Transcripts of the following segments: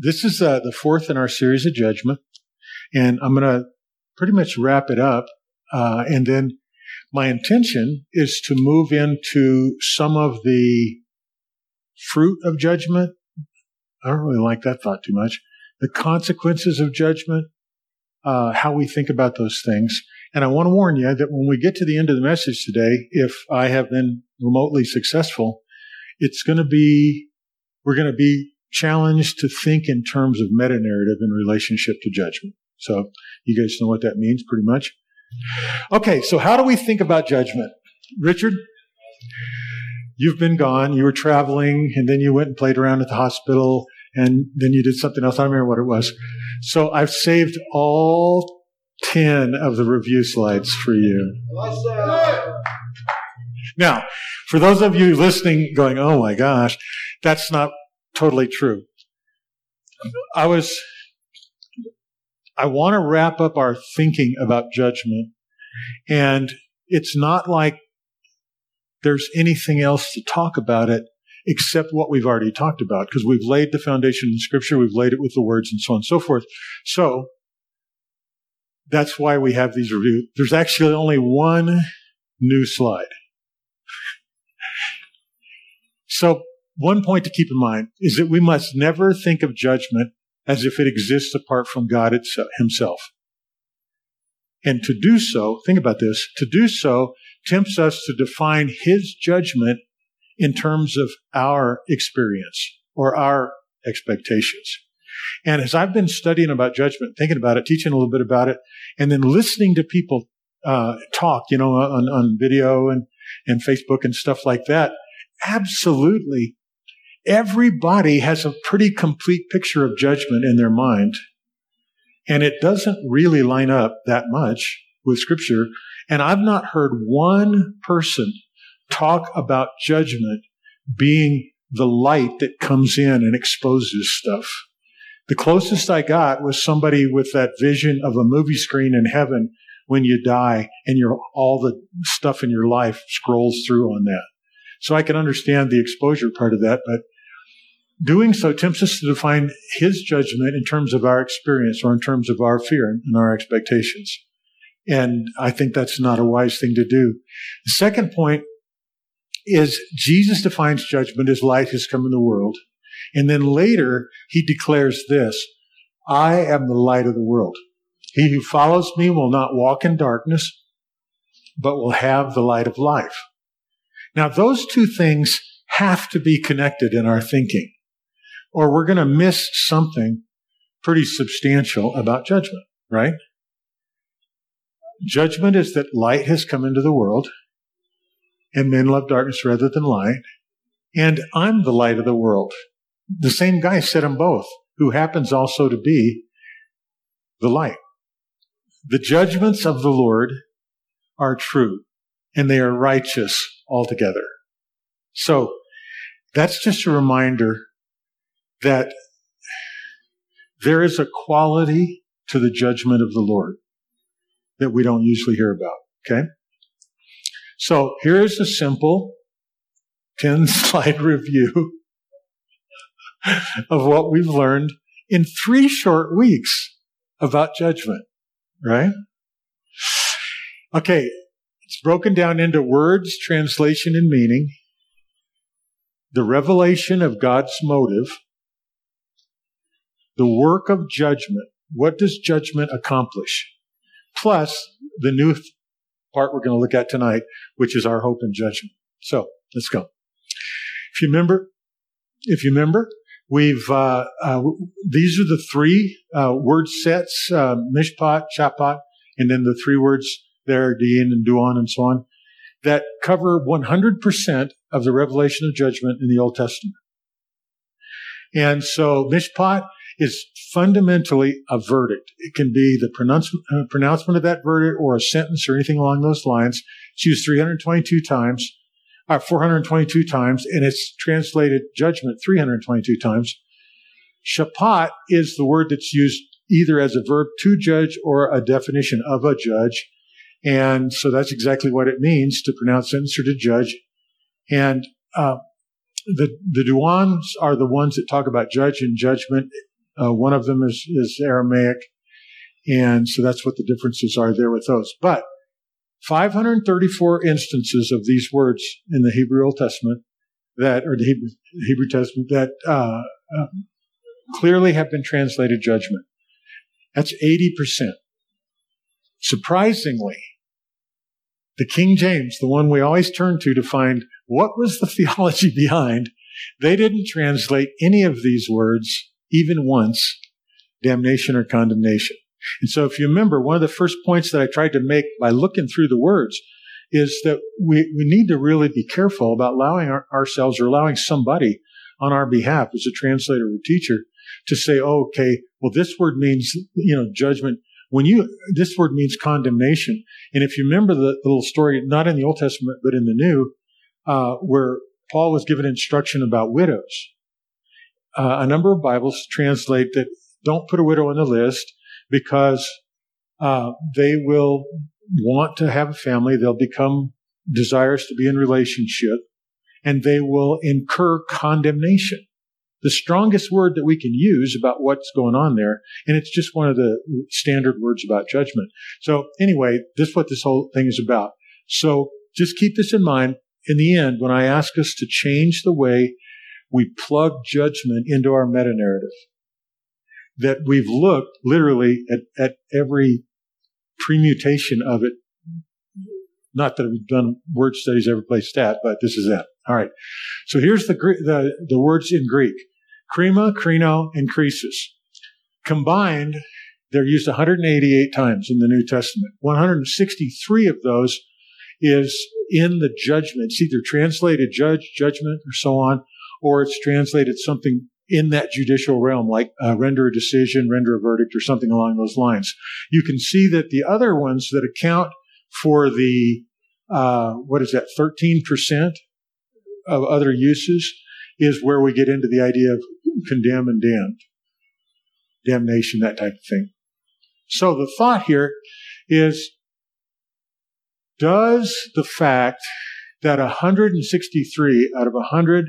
this is uh, the fourth in our series of judgment, and I'm going to pretty much wrap it up. Uh, and then my intention is to move into some of the fruit of judgment. I don't really like that thought too much. The consequences of judgment, uh, how we think about those things. And I want to warn you that when we get to the end of the message today, if I have been remotely successful, it's going to be, we're going to be challenged to think in terms of meta narrative in relationship to judgment. So you guys know what that means pretty much. Okay, so how do we think about judgment? Richard, you've been gone, you were traveling, and then you went and played around at the hospital, and then you did something else. I don't remember what it was. So I've saved all 10 of the review slides for you. Now, for those of you listening going, oh my gosh, that's not totally true. I was, I want to wrap up our thinking about judgment. And it's not like there's anything else to talk about it except what we've already talked about because we've laid the foundation in scripture, we've laid it with the words and so on and so forth. So that's why we have these reviews. There's actually only one new slide. So one point to keep in mind is that we must never think of judgment as if it exists apart from God himself. And to do so, think about this, to do so tempts us to define his judgment in terms of our experience or our expectations. And as I've been studying about judgment, thinking about it, teaching a little bit about it, and then listening to people uh, talk, you know, on, on video and, and Facebook and stuff like that, absolutely everybody has a pretty complete picture of judgment in their mind. And it doesn't really line up that much with scripture. And I've not heard one person talk about judgment being the light that comes in and exposes stuff. The closest I got was somebody with that vision of a movie screen in heaven when you die and your, all the stuff in your life scrolls through on that. So I can understand the exposure part of that, but doing so tempts us to define his judgment in terms of our experience or in terms of our fear and our expectations. And I think that's not a wise thing to do. The second point is Jesus defines judgment as light has come in the world. And then later he declares this, I am the light of the world. He who follows me will not walk in darkness, but will have the light of life. Now those two things have to be connected in our thinking or we're going to miss something pretty substantial about judgment, right? Judgment is that light has come into the world and men love darkness rather than light. And I'm the light of the world. The same guy said them both, who happens also to be the light. The judgments of the Lord are true and they are righteous altogether. So that's just a reminder that there is a quality to the judgment of the Lord that we don't usually hear about. Okay? So here's a simple 10 slide review of what we've learned in three short weeks about judgment, right? Okay, it's broken down into words, translation, and meaning, the revelation of God's motive, the work of judgment. What does judgment accomplish? Plus the new part we're going to look at tonight, which is our hope and judgment. So let's go. If you remember, if you remember, we've uh, uh, these are the three uh, word sets: uh, mishpat, shapat, and then the three words there, din and duan, and so on, that cover 100% of the revelation of judgment in the Old Testament. And so mishpat is fundamentally a verdict. It can be the uh, pronouncement of that verdict or a sentence or anything along those lines. It's used 322 times, uh, 422 times, and it's translated judgment 322 times. Shapat is the word that's used either as a verb to judge or a definition of a judge. And so that's exactly what it means to pronounce sentence or to judge. And uh, the the duans are the ones that talk about judge and judgment Uh, one of them is, is Aramaic. And so that's what the differences are there with those. But 534 instances of these words in the Hebrew Old Testament that, or the Hebrew, Hebrew Testament that uh, uh, clearly have been translated judgment. That's 80%. Surprisingly, the King James, the one we always turn to to find what was the theology behind, they didn't translate any of these words even once, damnation or condemnation. And so if you remember, one of the first points that I tried to make by looking through the words is that we, we need to really be careful about allowing our, ourselves or allowing somebody on our behalf as a translator or teacher to say, oh, okay, well, this word means, you know, judgment. When you, this word means condemnation. And if you remember the, the little story, not in the Old Testament, but in the New, uh, where Paul was given instruction about widows. Uh, a number of Bibles translate that don't put a widow on the list because uh, they will want to have a family. They'll become desirous to be in relationship and they will incur condemnation. The strongest word that we can use about what's going on there. And it's just one of the standard words about judgment. So anyway, this is what this whole thing is about. So just keep this in mind. In the end, when I ask us to change the way we plug judgment into our meta narrative, that we've looked literally at, at every permutation of it. Not that we've done word studies every place stat, but this is it. All right. So here's the, the, the words in Greek. Krima, krino, and krisis. Combined, they're used 188 times in the New Testament. 163 of those is in the judgment. It's either translated judge, judgment, or so on, or it's translated something in that judicial realm, like uh, render a decision, render a verdict, or something along those lines. You can see that the other ones that account for the, uh, what is that, 13% of other uses is where we get into the idea of condemn and damned, damnation, that type of thing. So the thought here is, does the fact that 163 out of 100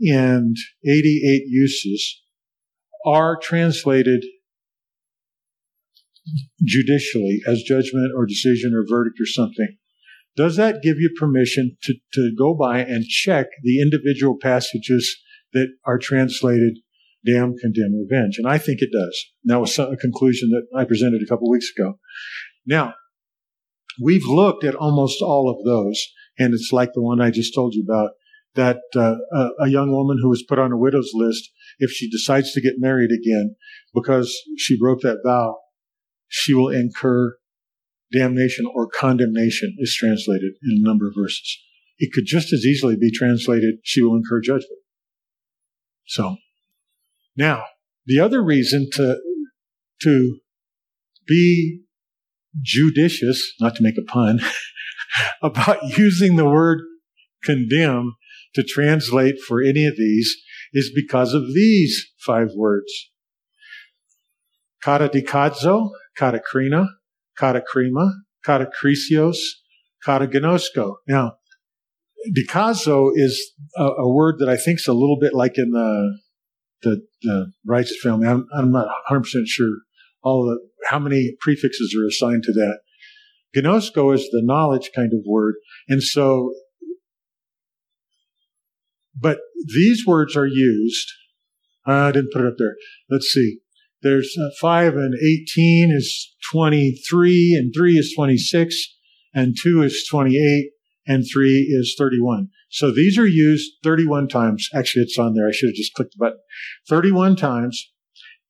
and 88 uses are translated judicially as judgment or decision or verdict or something. Does that give you permission to, to go by and check the individual passages that are translated damn, condemn, revenge? And I think it does. And that was a conclusion that I presented a couple weeks ago. Now, we've looked at almost all of those, and it's like the one I just told you about that uh, a, a young woman who was put on a widow's list, if she decides to get married again because she broke that vow, she will incur damnation or condemnation is translated in a number of verses. It could just as easily be translated, she will incur judgment. So, now, the other reason to, to be judicious, not to make a pun, about using the word condemn to translate for any of these is because of these five words. Katadikadzo, katakrino, katakrima, katakrisios, katagnosko. Now, dikazo is a, a, word that I think is a little bit like in the the, the righteous family. I'm, I'm not 100% sure all the, how many prefixes are assigned to that. Gnosko is the knowledge kind of word. And so but these words are used. I didn't put it up there. Let's see. There's uh, 5 and 18 is 23, and 3 is 26, and 2 is 28, and 3 is 31. So these are used 31 times. Actually, it's on there. I should have just clicked the button. 31 times.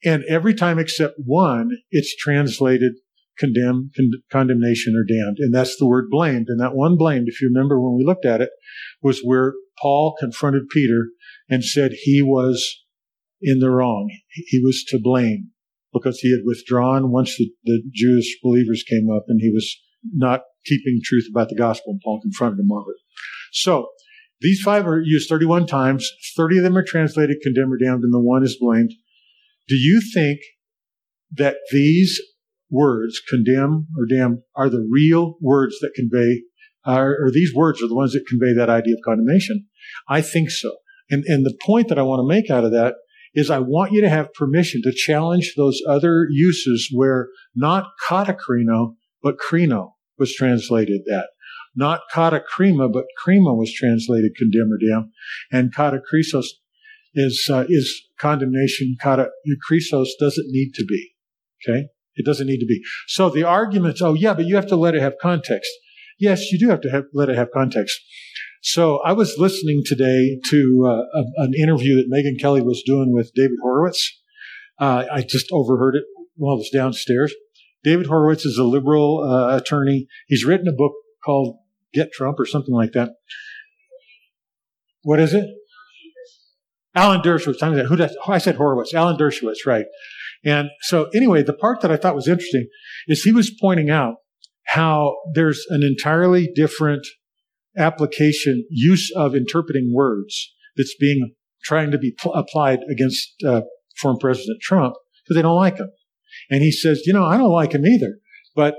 And every time except one, it's translated condemn, con- condemnation, or damned. And that's the word blamed. And that one blamed, if you remember when we looked at it, was where Paul confronted Peter and said he was in the wrong. He was to blame because he had withdrawn once the, the Jewish believers came up and he was not keeping truth about the gospel and Paul confronted him over it. So these five are used 31 times. 30 of them are translated condemned or damned and the one is blamed. Do you think that these words, condemn or damn, are the real words that convey are, or these words are the ones that convey that idea of condemnation? I think so. And, and the point that I want to make out of that is I want you to have permission to challenge those other uses where not katakrino, but krino was translated that. Not kata krima, but krima was translated condemn or damn. And kata krisos is, uh, is condemnation. Kata krisos doesn't need to be. Okay? It doesn't need to be. So the arguments, oh yeah, but you have to let it have context. Yes, you do have to have, let it have context. So I was listening today to uh, a, an interview that Megyn Kelly was doing with David Horowitz. Uh, I just overheard it while I was downstairs. David Horowitz is a liberal uh, attorney. He's written a book called Get Trump or something like that. What is it? Alan Dershowitz. Who did I, I said Horowitz. Alan Dershowitz, right. And so anyway, the part that I thought was interesting is he was pointing out how there's an entirely different application, use of interpreting words that's being trying to be pl- applied against uh, former President Trump because they don't like him. And he says, you know, I don't like him either, but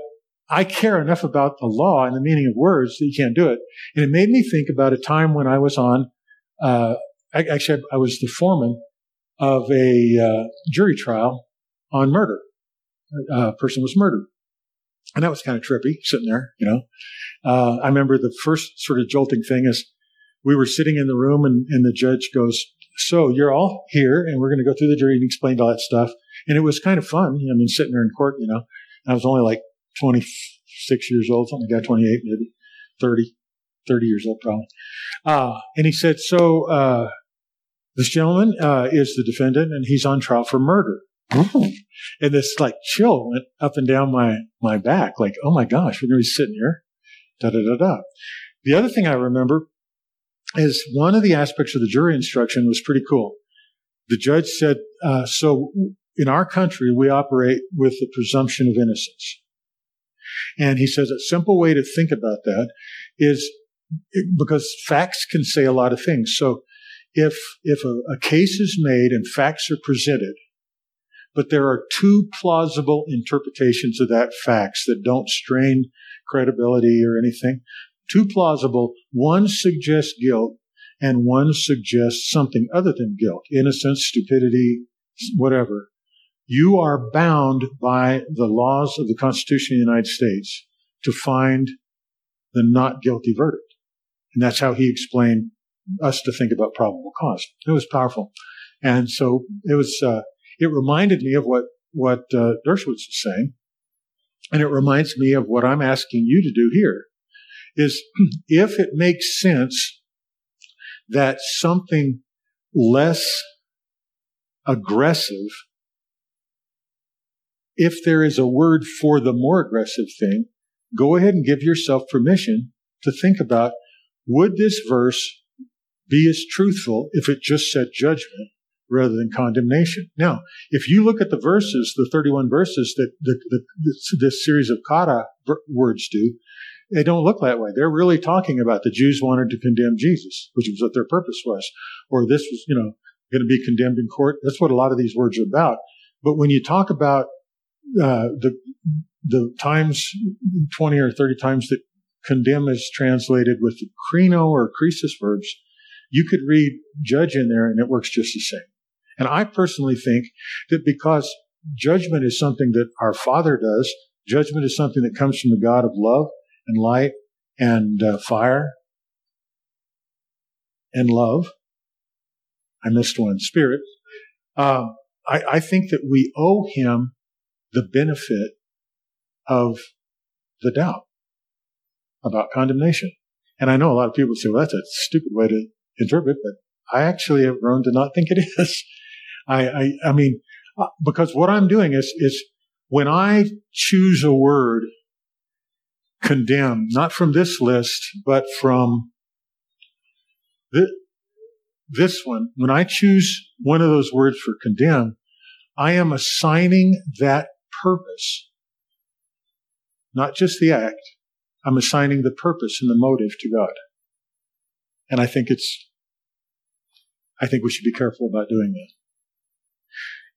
I care enough about the law and the meaning of words that you can't do it. And it made me think about a time when I was on, uh, actually, I was the foreman of a uh, jury trial on murder. A person was murdered. And that was kind of trippy, sitting there, you know. Uh, I remember the first sort of jolting thing is we were sitting in the room and, and the judge goes, so you're all here and we're going to go through the jury and explain all that stuff. And it was kind of fun. I mean, sitting there in court, you know, I was only like 26 years old, something like that, 28, maybe 30, 30 years old probably. Uh, and he said, so, uh, this gentleman, uh, is the defendant and he's on trial for murder. Mm-hmm. And this like chill went up and down my, my back. Like, oh my gosh, we're going to be sitting here. Da da da da. The other thing I remember is one of the aspects of the jury instruction was pretty cool. The judge said, uh, so in our country, we operate with the presumption of innocence. And he says a simple way to think about that is because facts can say a lot of things. So if, if a, a case is made and facts are presented, but there are two plausible interpretations of that facts that don't strain credibility or anything. Two plausible. One suggests guilt and one suggests something other than guilt. Innocence, stupidity, whatever. You are bound by the laws of the Constitution of the United States to find the not guilty verdict. And that's how he explained us to think about probable cause. It was powerful. And so it was, uh, it reminded me of what, what, uh, Dershowitz is saying. And it reminds me of what I'm asking you to do here is if it makes sense that something less aggressive, if there is a word for the more aggressive thing, go ahead and give yourself permission to think about would this verse be as truthful if it just said judgment rather than condemnation. Now, if you look at the verses, the 31 verses that the, the, this series of kata words do, they don't look that way. They're really talking about the Jews wanted to condemn Jesus, which was what their purpose was, or this was, you know, going to be condemned in court. That's what a lot of these words are about. But when you talk about uh, the the times, 20 or 30 times that condemn is translated with the krino or krisis verbs, you could read judge in there and it works just the same. And I personally think that because judgment is something that our Father does, judgment is something that comes from the God of love and light and uh, fire and love. I missed one, spirit. Uh, I, I think that we owe him the benefit of the doubt about condemnation. And I know a lot of people say, well, that's a stupid way to interpret, but I actually have grown to not think it is. I, I, I mean, uh, because what I'm doing is, is when I choose a word, condemn, not from this list, but from this, this one, when I choose one of those words for condemn, I am assigning that purpose, not just the act. I'm assigning the purpose and the motive to God. And I think it's, I think we should be careful about doing that.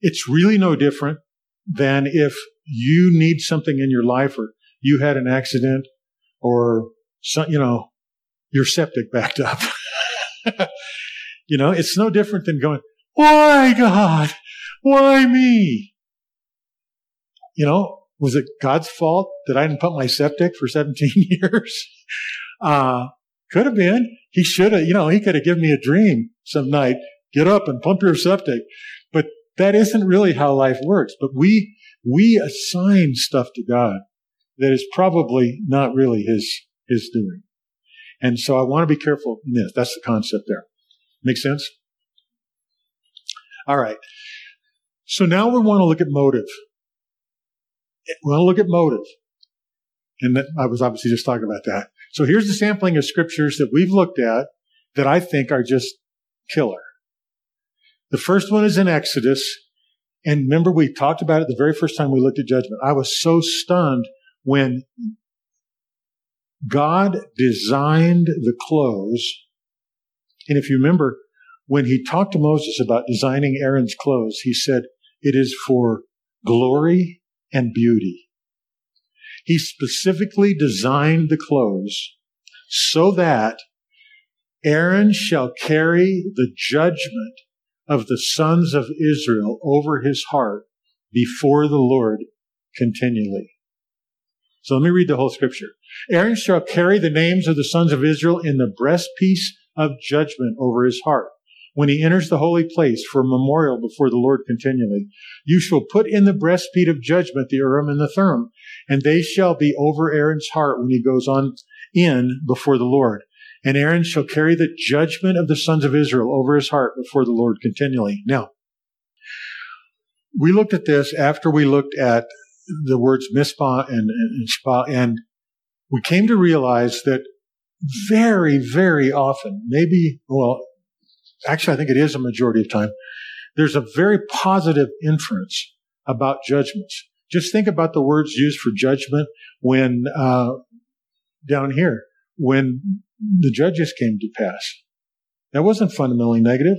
It's really no different than if you need something in your life or you had an accident or some, you know, your septic backed up. you know, it's no different than going, Why, God? Why me? You know, was it God's fault that I didn't pump my septic for 17 years? Uh, could have been. He should have, you know, he could have given me a dream some night. Get up and pump your septic. That isn't really how life works. But we, we assign stuff to God that is probably not really his, his doing. And so I want to be careful in this. That's the concept there. Make sense? All right. So now we want to look at motive. We want to look at motive. And I was obviously just talking about that. So here's the sampling of scriptures that we've looked at that I think are just killer. The first one is in Exodus. And remember, we talked about it the very first time we looked at judgment. I was so stunned when God designed the clothes. And if you remember, when he talked to Moses about designing Aaron's clothes, he said, it is for glory and beauty. He specifically designed the clothes so that Aaron shall carry the judgment of the sons of Israel over his heart before the Lord continually. So let me read the whole scripture. Aaron shall carry the names of the sons of Israel in the breastpiece of judgment over his heart. When he enters the holy place for a memorial before the Lord continually, you shall put in the breastpiece of judgment the Urim and the Thummim, and they shall be over Aaron's heart when he goes on in before the Lord. And Aaron shall carry the judgment of the sons of Israel over his heart before the Lord continually. Now, we looked at this after we looked at the words mispah and, and shpa, and we came to realize that very, very often, maybe, well, actually, I think it is a majority of time, there's a very positive inference about judgments. Just think about the words used for judgment when, uh, down here, when the judges came to pass. That wasn't fundamentally negative.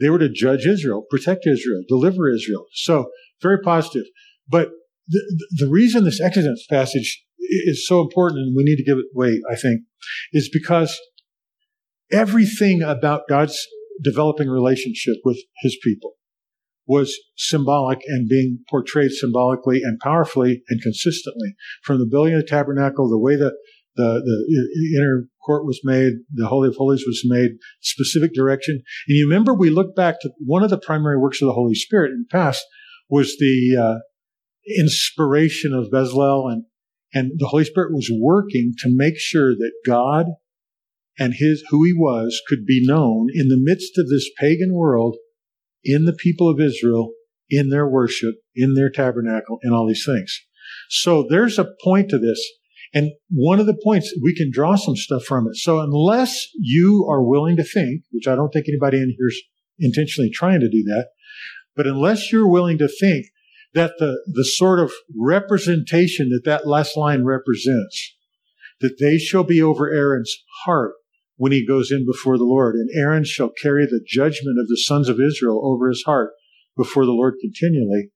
They were to judge Israel, protect Israel, deliver Israel. So, very positive. But the, the reason this Exodus passage is so important and we need to give it weight, I think, is because everything about God's developing relationship with his people was symbolic and being portrayed symbolically and powerfully and consistently from the building of the tabernacle, the way that the, the inner court was made, the Holy of Holies was made, specific direction. And you remember we looked back to one of the primary works of the Holy Spirit in the past was the uh, inspiration of Bezalel and and the Holy Spirit was working to make sure that God and his who he was could be known in the midst of this pagan world in the people of Israel in their worship in their tabernacle and all these things so there's a point to this and one of the points we can draw some stuff from it so unless you are willing to think which i don't think anybody in here is intentionally trying to do that but unless you're willing to think that the, the sort of representation that that last line represents, that they shall be over Aaron's heart when he goes in before the Lord, and Aaron shall carry the judgment of the sons of Israel over his heart before the Lord continually.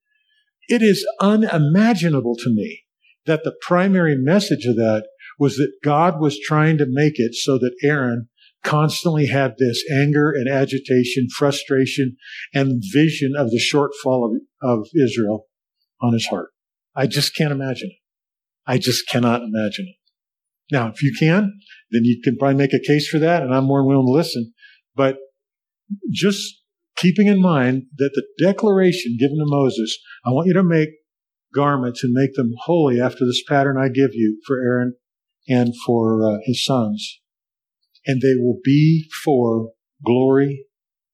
It is unimaginable to me that the primary message of that was that God was trying to make it so that Aaron constantly had this anger and agitation, frustration, and vision of the shortfall of, of Israel on his heart. I just can't imagine it. I just cannot imagine it. Now, if you can, then you can probably make a case for that, and I'm more willing to listen. But just keeping in mind that the declaration given to Moses, I want you to make garments and make them holy after this pattern I give you for Aaron and for uh, his sons. And they will be for glory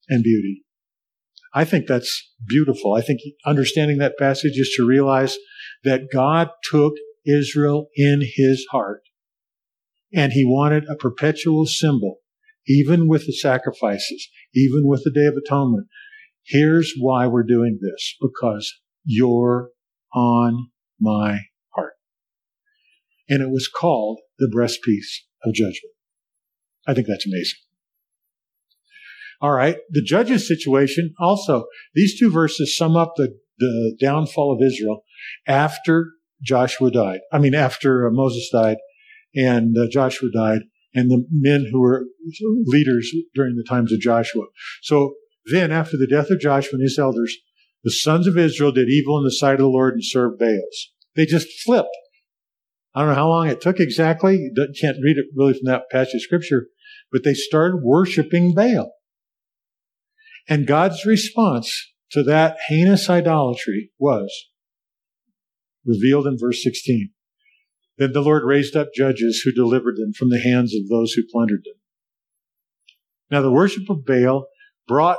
and beauty. I think that's beautiful. I think understanding that passage is to realize that God took Israel in his heart and he wanted a perpetual symbol, even with the sacrifices, even with the Day of Atonement. Here's why we're doing this because you're on my heart. And it was called the breastpiece of judgment. I think that's amazing. All right. The judges situation also, these two verses sum up the, the downfall of Israel after Joshua died. I mean, after uh, Moses died and uh, Joshua died and the men who were leaders during the times of Joshua. So Then, after the death of Joshua and his elders, the sons of Israel did evil in the sight of the Lord and served Baals. They just flipped. I don't know how long it took exactly. You can't read it really from that passage of scripture, but they started worshiping Baal. And God's response to that heinous idolatry was revealed in verse 16. Then the Lord raised up judges who delivered them from the hands of those who plundered them. Now, the worship of Baal brought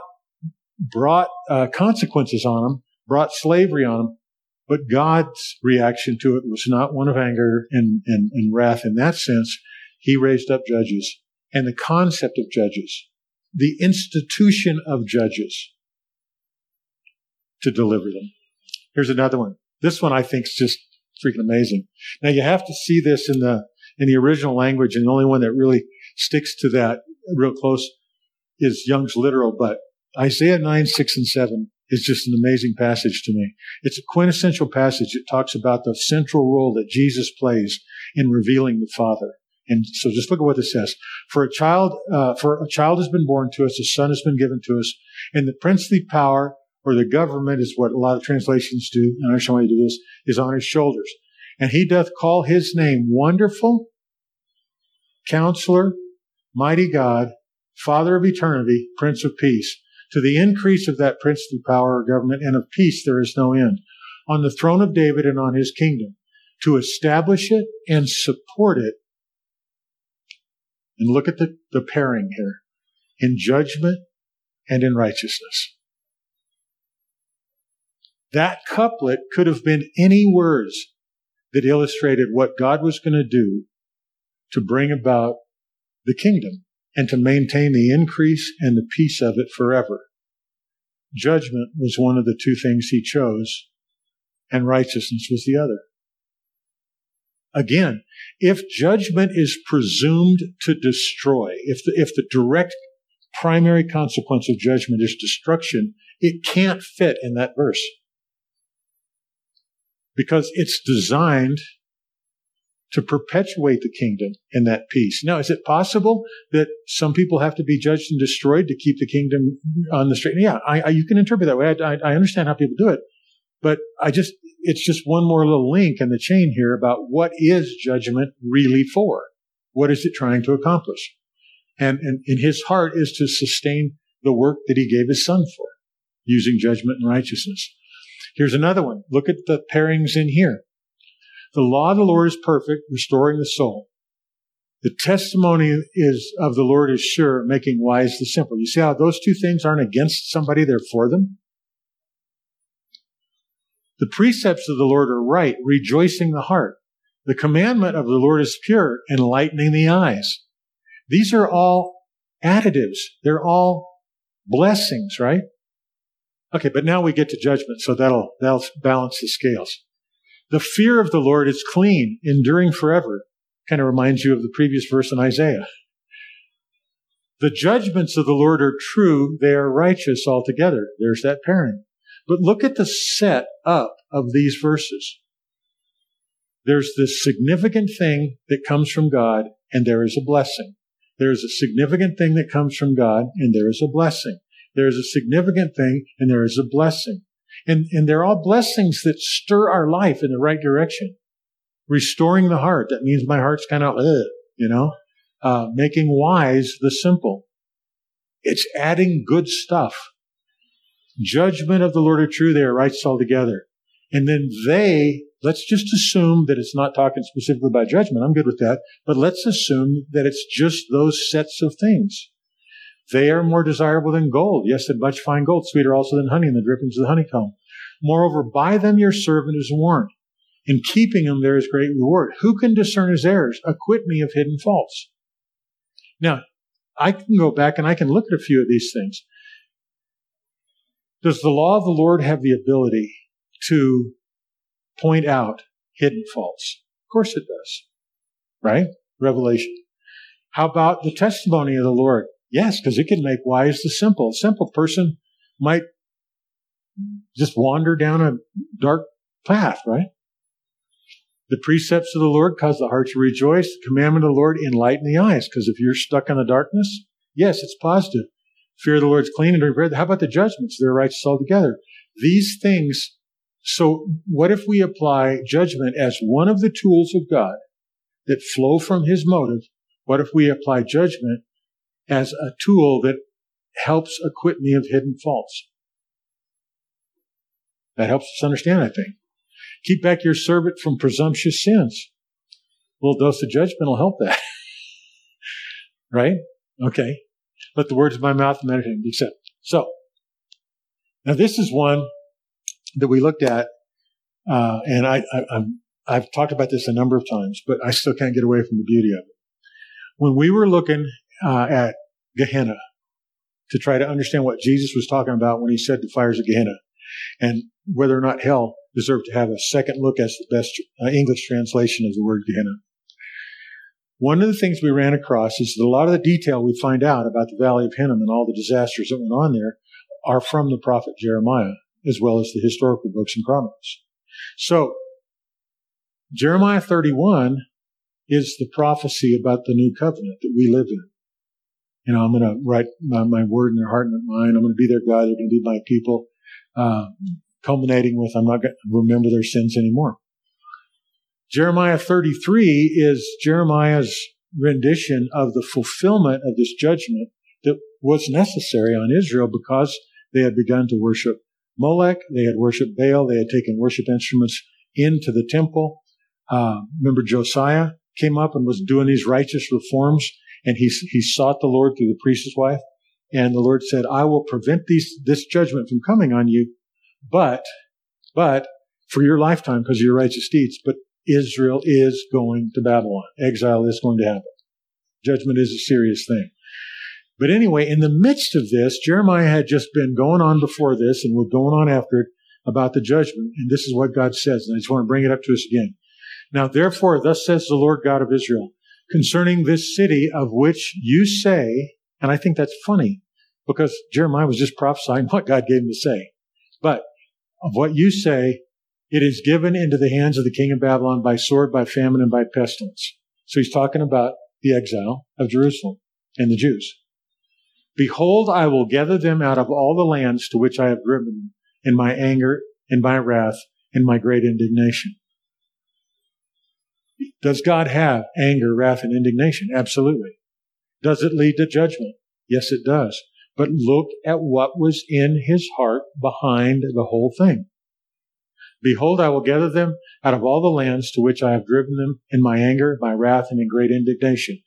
brought uh, consequences on them, brought slavery on them, but God's reaction to it was not one of anger and, and, and wrath in that sense. He raised up judges and the concept of judges, the institution of judges to deliver them. Here's another one. This one I think is just freaking amazing. Now you have to see this in the in the original language, and the only one that really sticks to that real close is Young's literal. But Isaiah nine six and seven is just an amazing passage to me. It's a quintessential passage. It talks about the central role that Jesus plays in revealing the Father. And so just look at what it says. For a child, uh, for a child has been born to us, a son has been given to us, and the princely power or the government is what a lot of translations do, and I show why you do this, is on his shoulders. And he doth call his name wonderful, counselor, mighty God, father of eternity, prince of peace. To the increase of that princely power or government and of peace there is no end. On the throne of David and on his kingdom, to establish it and support it. And look at the, the pairing here. In judgment and in righteousness. That couplet could have been any words that illustrated what God was going to do to bring about the kingdom and to maintain the increase and the peace of it forever. Judgment was one of the two things he chose, and righteousness was the other. Again, if judgment is presumed to destroy, if the, if the direct primary consequence of judgment is destruction, it can't fit in that verse because it's designed to perpetuate the kingdom and that peace. Now, is it possible that some people have to be judged and destroyed to keep the kingdom on the straight? Yeah, I, I, you can interpret that way. I, I understand how people do it, but I just it's just one more little link in the chain here about what is judgment really for? What is it trying to accomplish? And, and, and his heart is to sustain the work that he gave his son for, using judgment and righteousness. Here's another one. Look at the pairings in here. The law of the Lord is perfect, restoring the soul. The testimony is of the Lord is sure, making wise the simple. You see how those two things aren't against somebody, they're for them? The precepts of the Lord are right, rejoicing the heart. The commandment of the Lord is pure, enlightening the eyes. These are all additives. They're all blessings, right? Okay, but now we get to judgment, so that'll, that'll balance the scales. The fear of the Lord is clean, enduring forever. Kind of reminds you of the previous verse in Isaiah. The judgments of the Lord are true, they are righteous altogether. There's that pairing. But look at the set up of these verses. There's this significant thing that comes from God, and there is a blessing. There's a significant thing that comes from God, and there is a blessing. There's a significant thing and there is a blessing. And, and they're all blessings that stir our life in the right direction. Restoring the heart. That means my heart's kind of, you know, uh, making wise the simple. It's adding good stuff. Judgment of the Lord are true. They are righteous altogether. And then they, let's just assume that it's not talking specifically about judgment. I'm good with that. But let's assume that it's just those sets of things. They are more desirable than gold. Yes, and much fine gold, sweeter also than honey and the drippings of the honeycomb. Moreover, by them your servant is warned. In keeping them there is great reward. Who can discern his errors? Acquit me of hidden faults. Now, I can go back and I can look at a few of these things. Does the law of the Lord have the ability to point out hidden faults? Of course it does. Right? Revelation. How about the testimony of the Lord? Yes, because it can make wise the simple. A simple person might just wander down a dark path, right? The precepts of the Lord cause the heart to rejoice. The commandment of the Lord enlighten the eyes. Because if you're stuck in the darkness, yes, it's positive. Fear of the Lord is clean and repair. How about the judgments? They're righteous altogether. These things. So what if we apply judgment as one of the tools of God that flow from his motive? What if we apply judgment as a tool that helps acquit me of hidden faults? That helps us understand, I think. Keep back your servant from presumptuous sins. A little dose of judgment will help that. right? Okay. Let the words of my mouth meditate be accepted. So, now this is one that we looked at, uh, and I, I, have talked about this a number of times, but I still can't get away from the beauty of it. When we were looking uh, at Gehenna to try to understand what Jesus was talking about when he said the fires of Gehenna, and whether or not hell deserved to have a second look as the best uh, English translation of the word Gehenna. One of the things we ran across is that a lot of the detail we find out about the Valley of Hinnom and all the disasters that went on there are from the prophet Jeremiah, as well as the historical books and chronicles. So, Jeremiah 31 is the prophecy about the new covenant that we live in. You know, I'm going to write my, my, word in their heart and their mind. I'm going to be their God. They're going to be my people. Uh, culminating with, I'm not going to remember their sins anymore. Jeremiah 33 is Jeremiah's rendition of the fulfillment of this judgment that was necessary on Israel because they had begun to worship Molech, they had worshiped Baal, they had taken worship instruments into the temple. Uh, remember Josiah came up and was doing these righteous reforms, and he he sought the Lord through the priest's wife, and the Lord said, "I will prevent these this judgment from coming on you, but but for your lifetime because of your righteous deeds. But Israel is going to Babylon. Exile is going to happen. Judgment is a serious thing. But anyway, in the midst of this, Jeremiah had just been going on before this and was going on after it about the judgment. And this is what God says. And I just want to bring it up to us again. Now, therefore, thus says the Lord God of Israel, concerning this city of which you say, and I think that's funny because Jeremiah was just prophesying what God gave him to say. But of what you say, it is given into the hands of the king of Babylon by sword, by famine, and by pestilence. So he's talking about the exile of Jerusalem and the Jews. Behold, I will gather them out of all the lands to which I have driven them in my anger, in my wrath, in my great indignation. Does God have anger, wrath, and indignation? Absolutely. Does it lead to judgment? Yes, it does. But look at what was in his heart behind the whole thing. Behold, I will gather them out of all the lands to which I have driven them in my anger, my wrath, and in great indignation.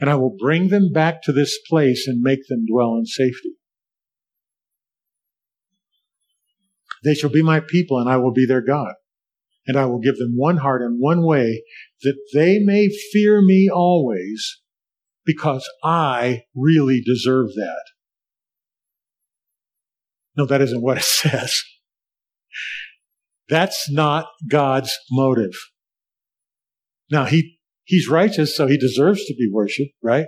And I will bring them back to this place and make them dwell in safety. They shall be my people, and I will be their God. And I will give them one heart and one way, that they may fear me always, because I really deserve that. No, that isn't what it says. That's not God's motive. Now he, he's righteous, so he deserves to be worshiped, right?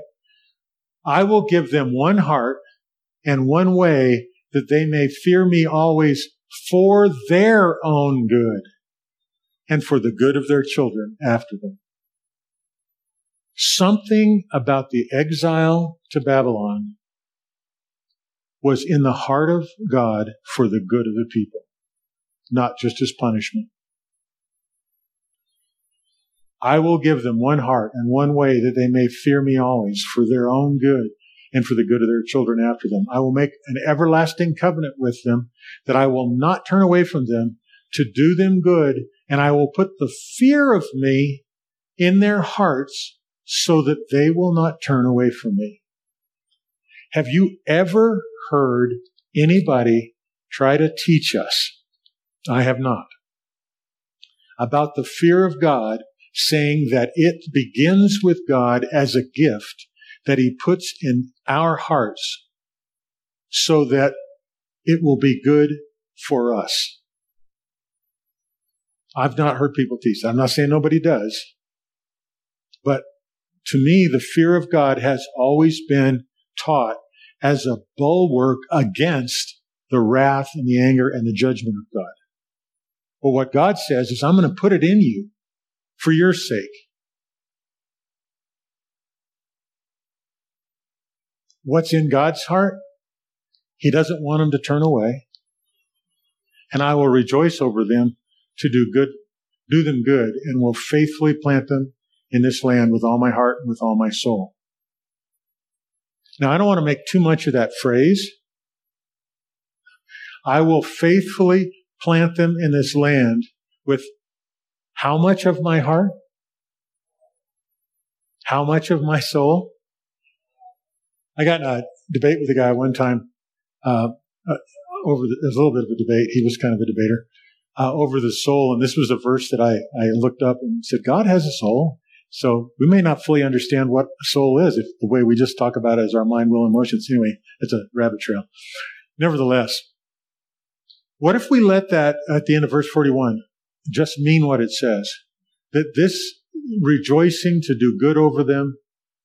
I will give them one heart and one way that they may fear me always for their own good and for the good of their children after them. Something about the exile to Babylon was in the heart of God for the good of the people not just as punishment. I will give them one heart and one way that they may fear me always for their own good and for the good of their children after them. I will make an everlasting covenant with them that I will not turn away from them to do them good, and I will put the fear of me in their hearts so that they will not turn away from me. Have you ever heard anybody try to teach us I have not. About the fear of God, saying that it begins with God as a gift that He puts in our hearts so that it will be good for us. I've not heard people teach. I'm not saying nobody does. But to me, the fear of God has always been taught as a bulwark against the wrath and the anger and the judgment of God. But what God says is, I'm going to put it in you for your sake. What's in God's heart? He doesn't want them to turn away. And I will rejoice over them to do good, do them good, and will faithfully plant them in this land with all my heart and with all my soul. Now, I don't want to make too much of that phrase. I will faithfully plant them in this land with how much of my heart? How much of my soul? I got a debate with a guy one time uh, uh, over the, a little bit of a debate. He was kind of a debater uh, over the soul, and this was a verse that I, I looked up and said, God has a soul. So we may not fully understand what a soul is if the way we just talk about it is our mind, will, and emotions. Anyway, it's a rabbit trail. Nevertheless, what if we let that at the end of verse 41 just mean what it says? That this rejoicing to do good over them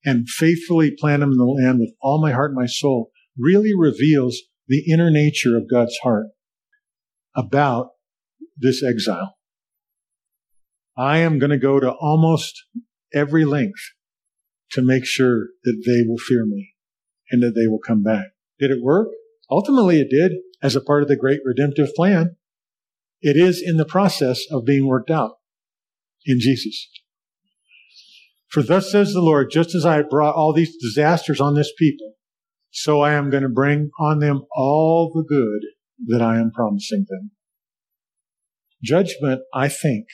and faithfully plant them in the land with all my heart and my soul really reveals the inner nature of God's heart about this exile. I am going to go to almost every length to make sure that they will fear me and that they will come back. Did it work? Ultimately, it did as a part of the great redemptive plan. It is in the process of being worked out in Jesus. For thus says the Lord, just as I brought all these disasters on this people, so I am going to bring on them all the good that I am promising them. Judgment, I think,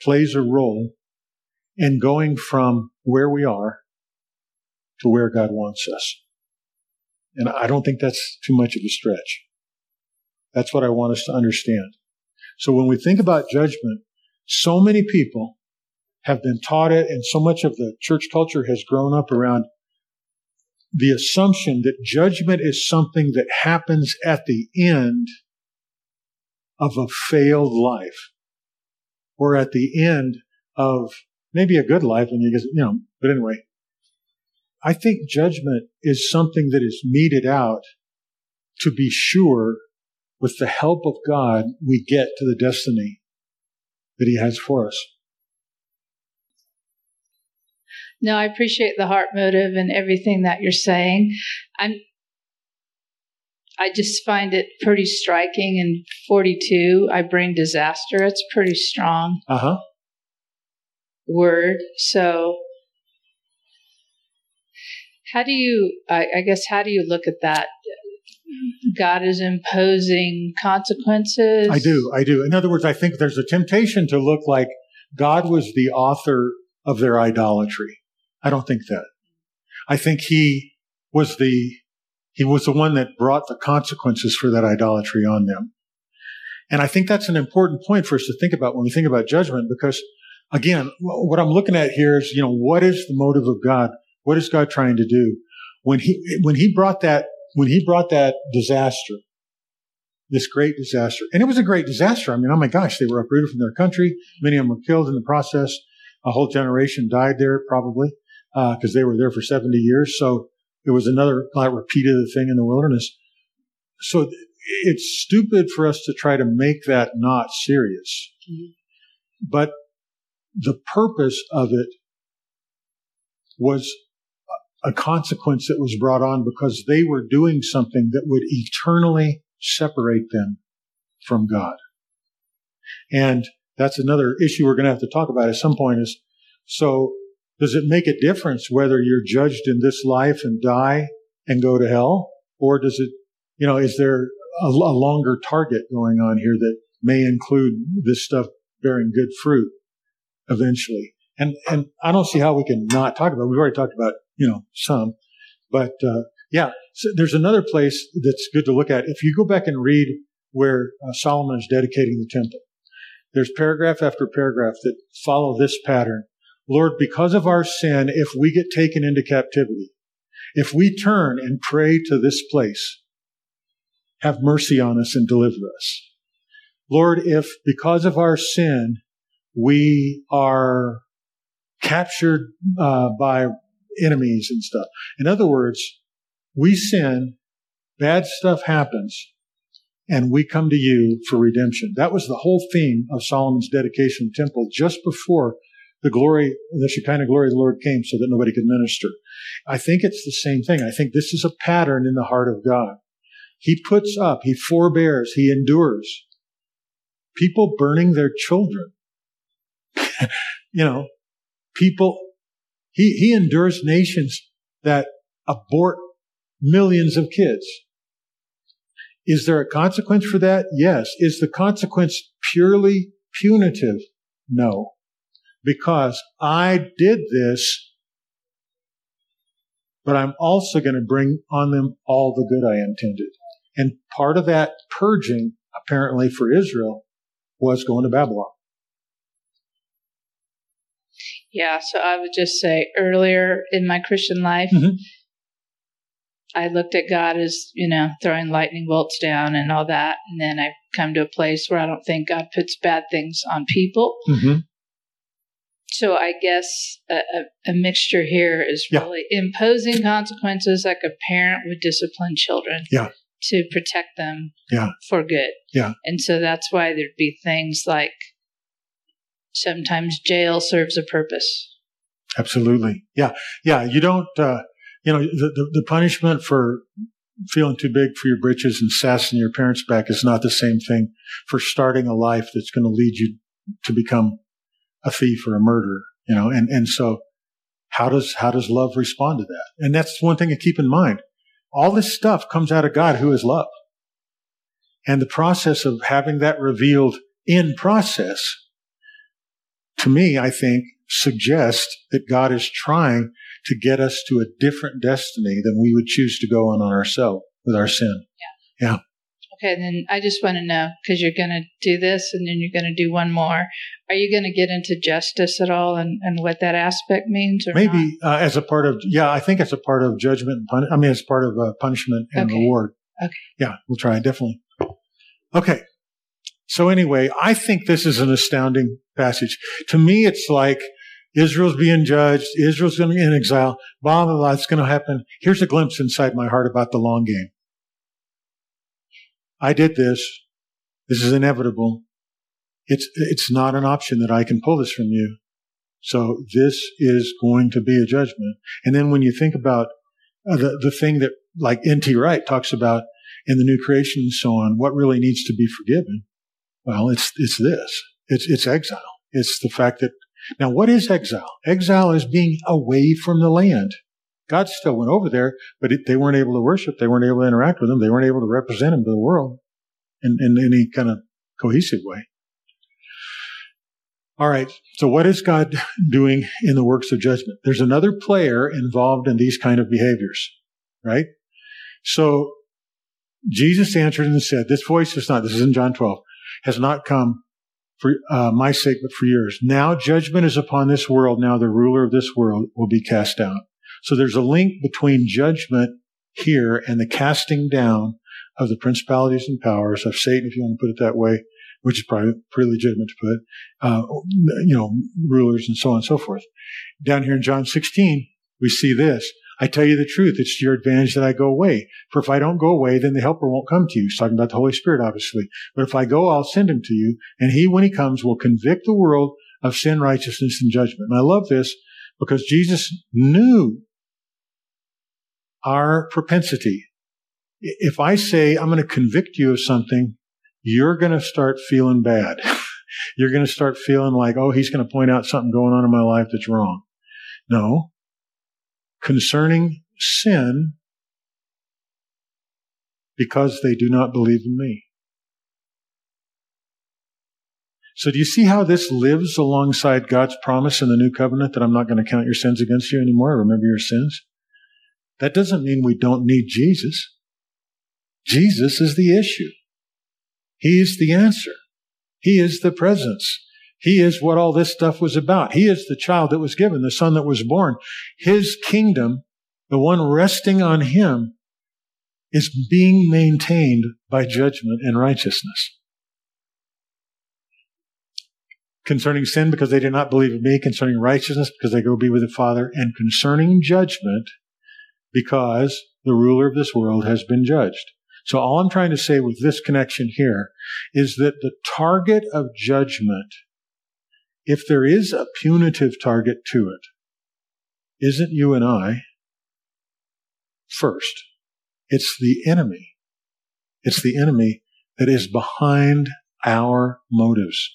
plays a role in going from where we are to where God wants us. And I don't think that's too much of a stretch. That's what I want us to understand. So when we think about judgment, so many people have been taught it and so much of the church culture has grown up around the assumption that judgment is something that happens at the end of a failed life or at the end of maybe a good life and you get, you know, but anyway, I think judgment is something that is meted out to be sure with the help of God we get to the destiny that he has for us. No, I appreciate the heart motive and everything that you're saying. I'm I just find it pretty striking in 42 I bring disaster. It's pretty strong. Uh-huh. Word. So how do you I, I guess how do you look at that? God is imposing consequences. I do. I do. In other words, I think there's a temptation to look like God was the author of their idolatry. I don't think that. I think he was the, he was the one that brought the consequences for that idolatry on them. And I think that's an important point for us to think about when we think about judgment because again, what I'm looking at here is, you know, what is the motive of God? What is God trying to do? When he, when he brought that, when he brought that disaster, this great disaster, and it was a great disaster. I mean, oh my gosh, they were uprooted from their country. Many of them were killed in the process. A whole generation died there probably because uh, they were there for 70 years. So it was another like repeat of the thing in the wilderness. So it's stupid for us to try to make that not serious. Mm-hmm. But the purpose of it was a consequence that was brought on because they were doing something that would eternally separate them from God. And that's another issue we're going to have to talk about at some point is so does it make a difference whether you're judged in this life and die and go to hell? Or does it, you know, is there a, a longer target going on here that may include this stuff bearing good fruit eventually? And, and I don't see how we can not talk about it. We've already talked about, you know, some, but, uh, yeah, so there's another place that's good to look at. If you go back and read where uh, Solomon is dedicating the temple, there's paragraph after paragraph that follow this pattern Lord, because of our sin, if we get taken into captivity, if we turn and pray to this place, have mercy on us and deliver us. Lord, if because of our sin, we are captured uh, by enemies and stuff. In other words, we sin, bad stuff happens, and we come to you for redemption. That was the whole theme of Solomon's dedication temple just before the glory, the Shekinah glory of the Lord came so that nobody could minister. I think it's the same thing. I think this is a pattern in the heart of God. He puts up, he forbears, he endures. People burning their children. you know, people, he, he endures nations that abort millions of kids. Is there a consequence for that? Yes. Is the consequence purely punitive? No. Because I did this, but I'm also going to bring on them all the good I intended. And part of that purging, apparently for Israel, was going to Babylon. Yeah, so I would just say earlier in my Christian life, mm-hmm. I looked at God as, you know, throwing lightning bolts down and all that. And then I've come to a place where I don't think God puts bad things on people. Mm-hmm. So I guess a, a, a mixture here is yeah. really imposing consequences like a parent would discipline children. Yeah. To protect them yeah. for good. Yeah. And so that's why there'd be things like sometimes jail serves a purpose. Absolutely. Yeah. Yeah. You don't, uh, you know, the, the, the, punishment for feeling too big for your britches and sass sassing your parents back is not the same thing for starting a life that's going to lead you to become a thief or a murderer, you know, and, and so how does, how does love respond to that? And that's one thing to keep in mind. All this stuff comes out of God who is love. And the process of having that revealed in process, to me, I think suggests that God is trying to get us to a different destiny than we would choose to go on on ourselves with our sin. Yeah. Yeah. Okay, then I just want to know because you're going to do this and then you're going to do one more. Are you going to get into justice at all and, and what that aspect means? Maybe uh, as a part of, yeah, I think as a part of judgment and pun- I mean, as part of uh, punishment and okay. reward. Okay. Yeah, we'll try, it definitely. Okay. So anyway, I think this is an astounding passage. To me, it's like Israel's being judged. Israel's going to be in exile. Blah, blah, blah. It's going to happen. Here's a glimpse inside my heart about the long game. I did this. This is inevitable. It's, it's not an option that I can pull this from you. So this is going to be a judgment. And then when you think about uh, the, the thing that like N.T. Wright talks about in the new creation and so on, what really needs to be forgiven? Well, it's, it's this. It's, it's exile. It's the fact that, now what is exile? Exile is being away from the land. God still went over there, but it, they weren't able to worship. They weren't able to interact with him. They weren't able to represent him to the world in, in any kind of cohesive way. All right. So what is God doing in the works of judgment? There's another player involved in these kind of behaviors, right? So Jesus answered and said, this voice is not, this is in John 12, has not come for uh, my sake, but for yours. Now judgment is upon this world. Now the ruler of this world will be cast down. So there's a link between judgment here and the casting down of the principalities and powers of Satan, if you want to put it that way, which is probably pretty legitimate to put, uh, you know, rulers and so on and so forth. Down here in John 16, we see this. I tell you the truth. It's to your advantage that I go away. For if I don't go away, then the helper won't come to you. He's talking about the Holy Spirit, obviously. But if I go, I'll send him to you. And he, when he comes, will convict the world of sin, righteousness, and judgment. And I love this because Jesus knew our propensity. If I say, I'm going to convict you of something, you're going to start feeling bad. you're going to start feeling like, oh, he's going to point out something going on in my life that's wrong. No, concerning sin because they do not believe in me. So do you see how this lives alongside God's promise in the new covenant that I'm not going to count your sins against you anymore? Remember your sins? That doesn't mean we don't need Jesus. Jesus is the issue. He is the answer. He is the presence. He is what all this stuff was about. He is the child that was given, the son that was born. His kingdom, the one resting on him, is being maintained by judgment and righteousness. Concerning sin, because they did not believe in me. Concerning righteousness, because they go be with the Father. And concerning judgment, because the ruler of this world has been judged. So all I'm trying to say with this connection here is that the target of judgment if there is a punitive target to it, isn't you and I first. It's the enemy. It's the enemy that is behind our motives.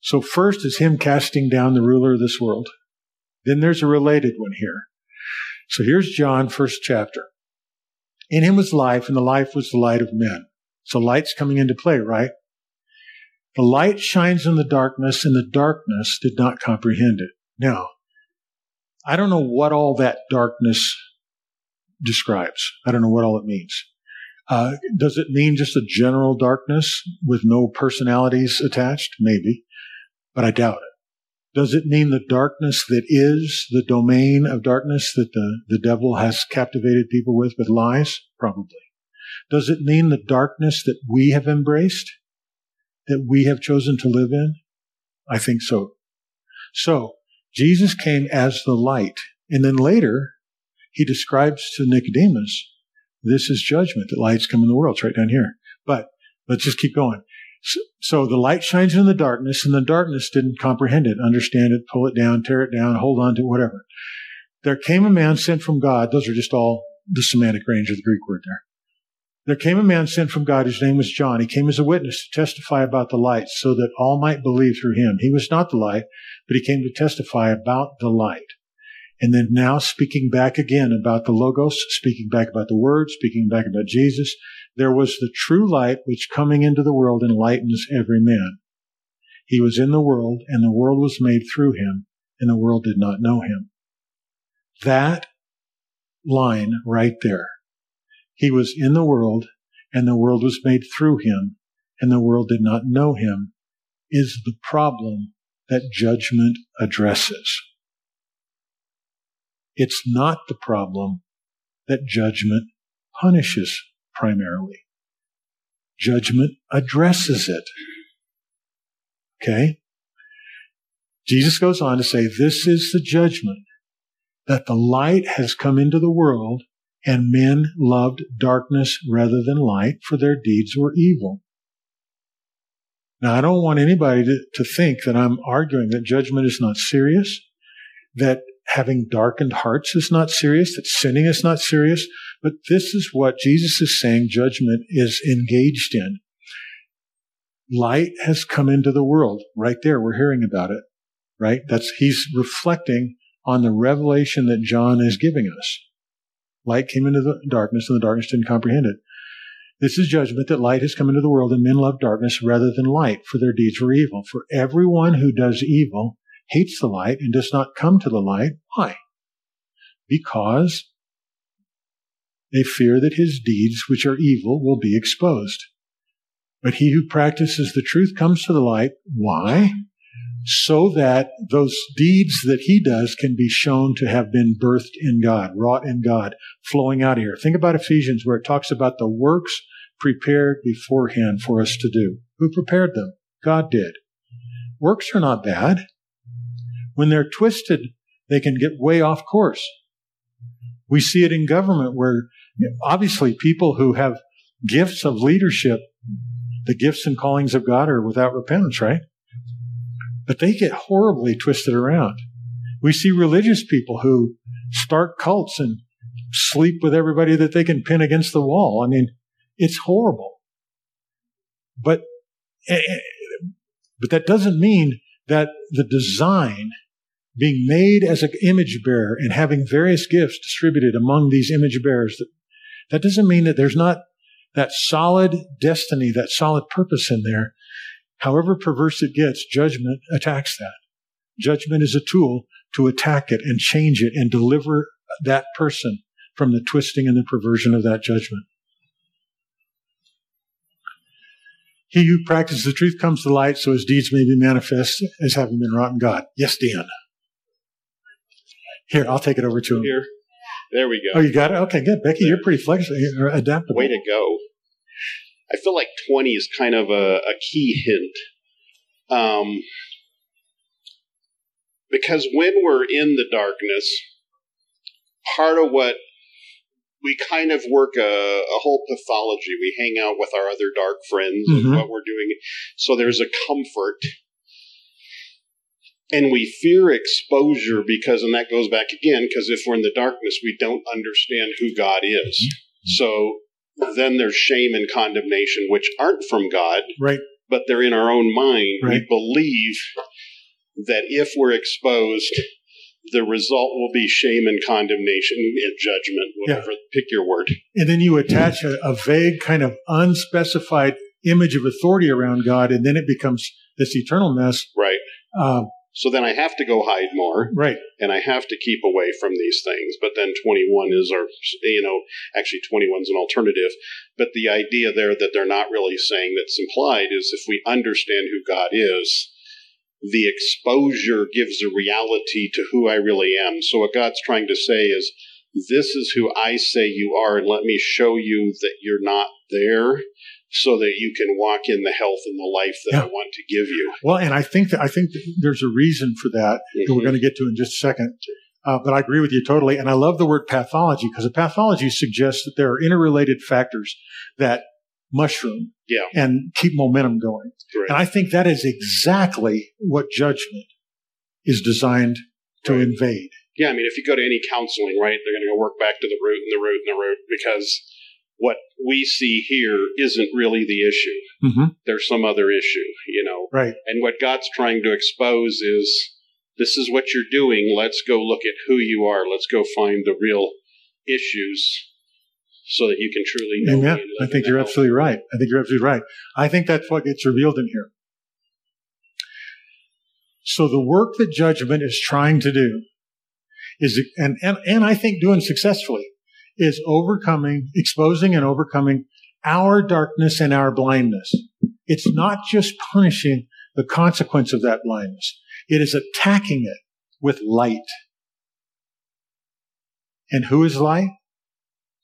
So first is him casting down the ruler of this world. Then there's a related one here. So here's John, first chapter. In him was life, and the life was the light of men. So light's coming into play, right? The light shines in the darkness, and the darkness did not comprehend it. Now, I don't know what all that darkness describes. I don't know what all it means. Uh, does it mean just a general darkness with no personalities attached? Maybe, but I doubt it. Does it mean the darkness that is the domain of darkness that the, the devil has captivated people with with lies? Probably. Does it mean the darkness that we have embraced? that we have chosen to live in? I think so. So, Jesus came as the light. And then later, he describes to Nicodemus, this is judgment that lights come in the world. It's right down here. But let's just keep going. So, the light shines in the darkness, and the darkness didn't comprehend it, understand it, pull it down, tear it down, hold on to it, whatever. There came a man sent from God. Those are just all the semantic range of the Greek word there. There came a man sent from God whose name was John. He came as a witness to testify about the light so that all might believe through him. He was not the light, but he came to testify about the light. And then now speaking back again about the Logos, speaking back about the Word, speaking back about Jesus, there was the true light which coming into the world enlightens every man. He was in the world and the world was made through him and the world did not know him. That line right there he was in the world, and the world was made through him, and the world did not know him, is the problem that judgment addresses. It's not the problem that judgment punishes primarily. Judgment addresses it. Okay? Jesus goes on to say, This is the judgment that the light has come into the world, and men loved darkness rather than light, for their deeds were evil. Now, I don't want anybody to, to think that I'm arguing that judgment is not serious, that having darkened hearts is not serious, that sinning is not serious, but this is what Jesus is saying judgment is engaged in. Light has come into the world. Right there, we're hearing about it. Right? That's, he's reflecting on the revelation that John is giving us. Light came into the darkness, and the darkness didn't comprehend it. This is judgment that light has come into the world, and men love darkness rather than light, for their deeds were evil. For everyone who does evil hates the light and does not come to the light. Why? Because they fear that his deeds, which are evil, will be exposed. But he who practices the truth comes to the light. Why? so that those deeds that he does can be shown to have been birthed in God, wrought in God, flowing out of here. Think about Ephesians where it talks about the works prepared beforehand for us to do. Who prepared them? God did. Works are not bad. When they're twisted, they can get way off course. We see it in government where obviously people who have gifts of leadership, the gifts and callings of God are without repentance, right? but they get horribly twisted around. We see religious people who start cults and sleep with everybody that they can pin against the wall. I mean, it's horrible. But, eh, eh, but that doesn't mean that the design being made as an image bearer and having various gifts distributed among these image bearers, that, that doesn't mean that there's not that solid destiny, that solid purpose in there However perverse it gets, judgment attacks that. Judgment is a tool to attack it and change it and deliver that person from the twisting and the perversion of that judgment. He who practices the truth comes to light so his deeds may be manifest as having been wrought in God. Yes, Dan. Here, I'll take it over to him. Here. There we go. Oh, you got it? Okay, good. Becky, you're pretty flexible, you're adaptable. Way to go. I feel like 20 is kind of a, a key hint. Um, because when we're in the darkness, part of what we kind of work a, a whole pathology. We hang out with our other dark friends mm-hmm. and what we're doing. So there's a comfort. And we fear exposure because, and that goes back again, because if we're in the darkness, we don't understand who God is. So then there's shame and condemnation, which aren't from God, Right. but they're in our own mind. Right. We believe that if we're exposed, the result will be shame and condemnation and judgment, whatever, pick your word. And then you attach a, a vague kind of unspecified image of authority around God, and then it becomes this eternal mess. Right. Uh, So then I have to go hide more. right. and I have to keep away from these things. But then 21 is our, you know, actually 21 is an alternative. But the idea there that they're not really saying that's implied is if we understand who God is, the exposure gives a reality to who I really am. So what God's trying to say is, this is who I say you are, and let me show you that you're not there. So that you can walk in the health and the life that I want to give you. Well, and I think that I think that there's a reason for that that we're Mhm. going to get to in just a second. Uh, but I agree with you totally, and I love the word pathology because a pathology suggests that there are interrelated factors that mushroom Yeah. and keep momentum going. Right. And I think that is exactly what judgment is designed to Right. invade. Yeah, I mean, if you go to any counseling, right, they're going to go work back to the root and the root and the root because what we see here isn't really the issue. Mm-hmm. There's some other issue, you know. Right. And what God's trying to expose is this is what you're doing. Let's go look at who you are. Let's go find the real issues so that you can truly know. me Amen. I think you're absolutely right. I think you're absolutely right. I think that's what gets revealed in here. So the work that judgment is trying to do is, and, and, and I think doing successfully, is overcoming, exposing and overcoming our darkness and our blindness. It's not just punishing the consequence of that blindness. It is attacking it with light. And who is light?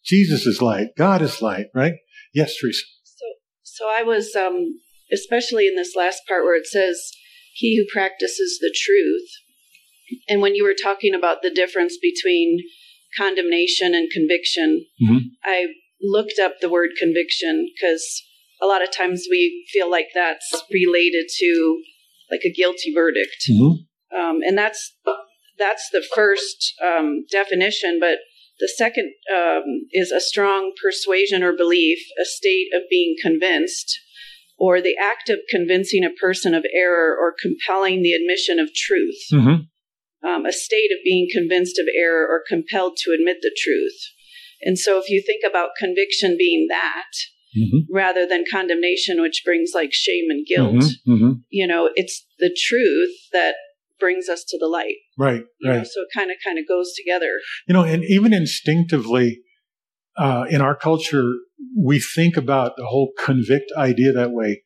Jesus is light. God is light, right? Yes, Teresa. So, so I was, um, especially in this last part where it says, "He who practices the truth," and when you were talking about the difference between condemnation and conviction, Mhm. I looked up the word conviction because a lot of times we feel like that's related to like a guilty verdict, Mm-hmm. um, and that's that's the first um, definition. But the second um, is a strong persuasion or belief, a state of being convinced, or the act of convincing a person of error or compelling the admission of truth. Mm-hmm. Um, a state of being convinced of error or compelled to admit the truth. And so, if you think about conviction being that Mm-hmm. rather than condemnation, which brings like shame and guilt, Mm-hmm. you know, it's the truth that brings us to the light. Right, you know, right. so it kind of kind of goes together. You know, and even instinctively, uh, in our culture, we think about the whole convict idea that way.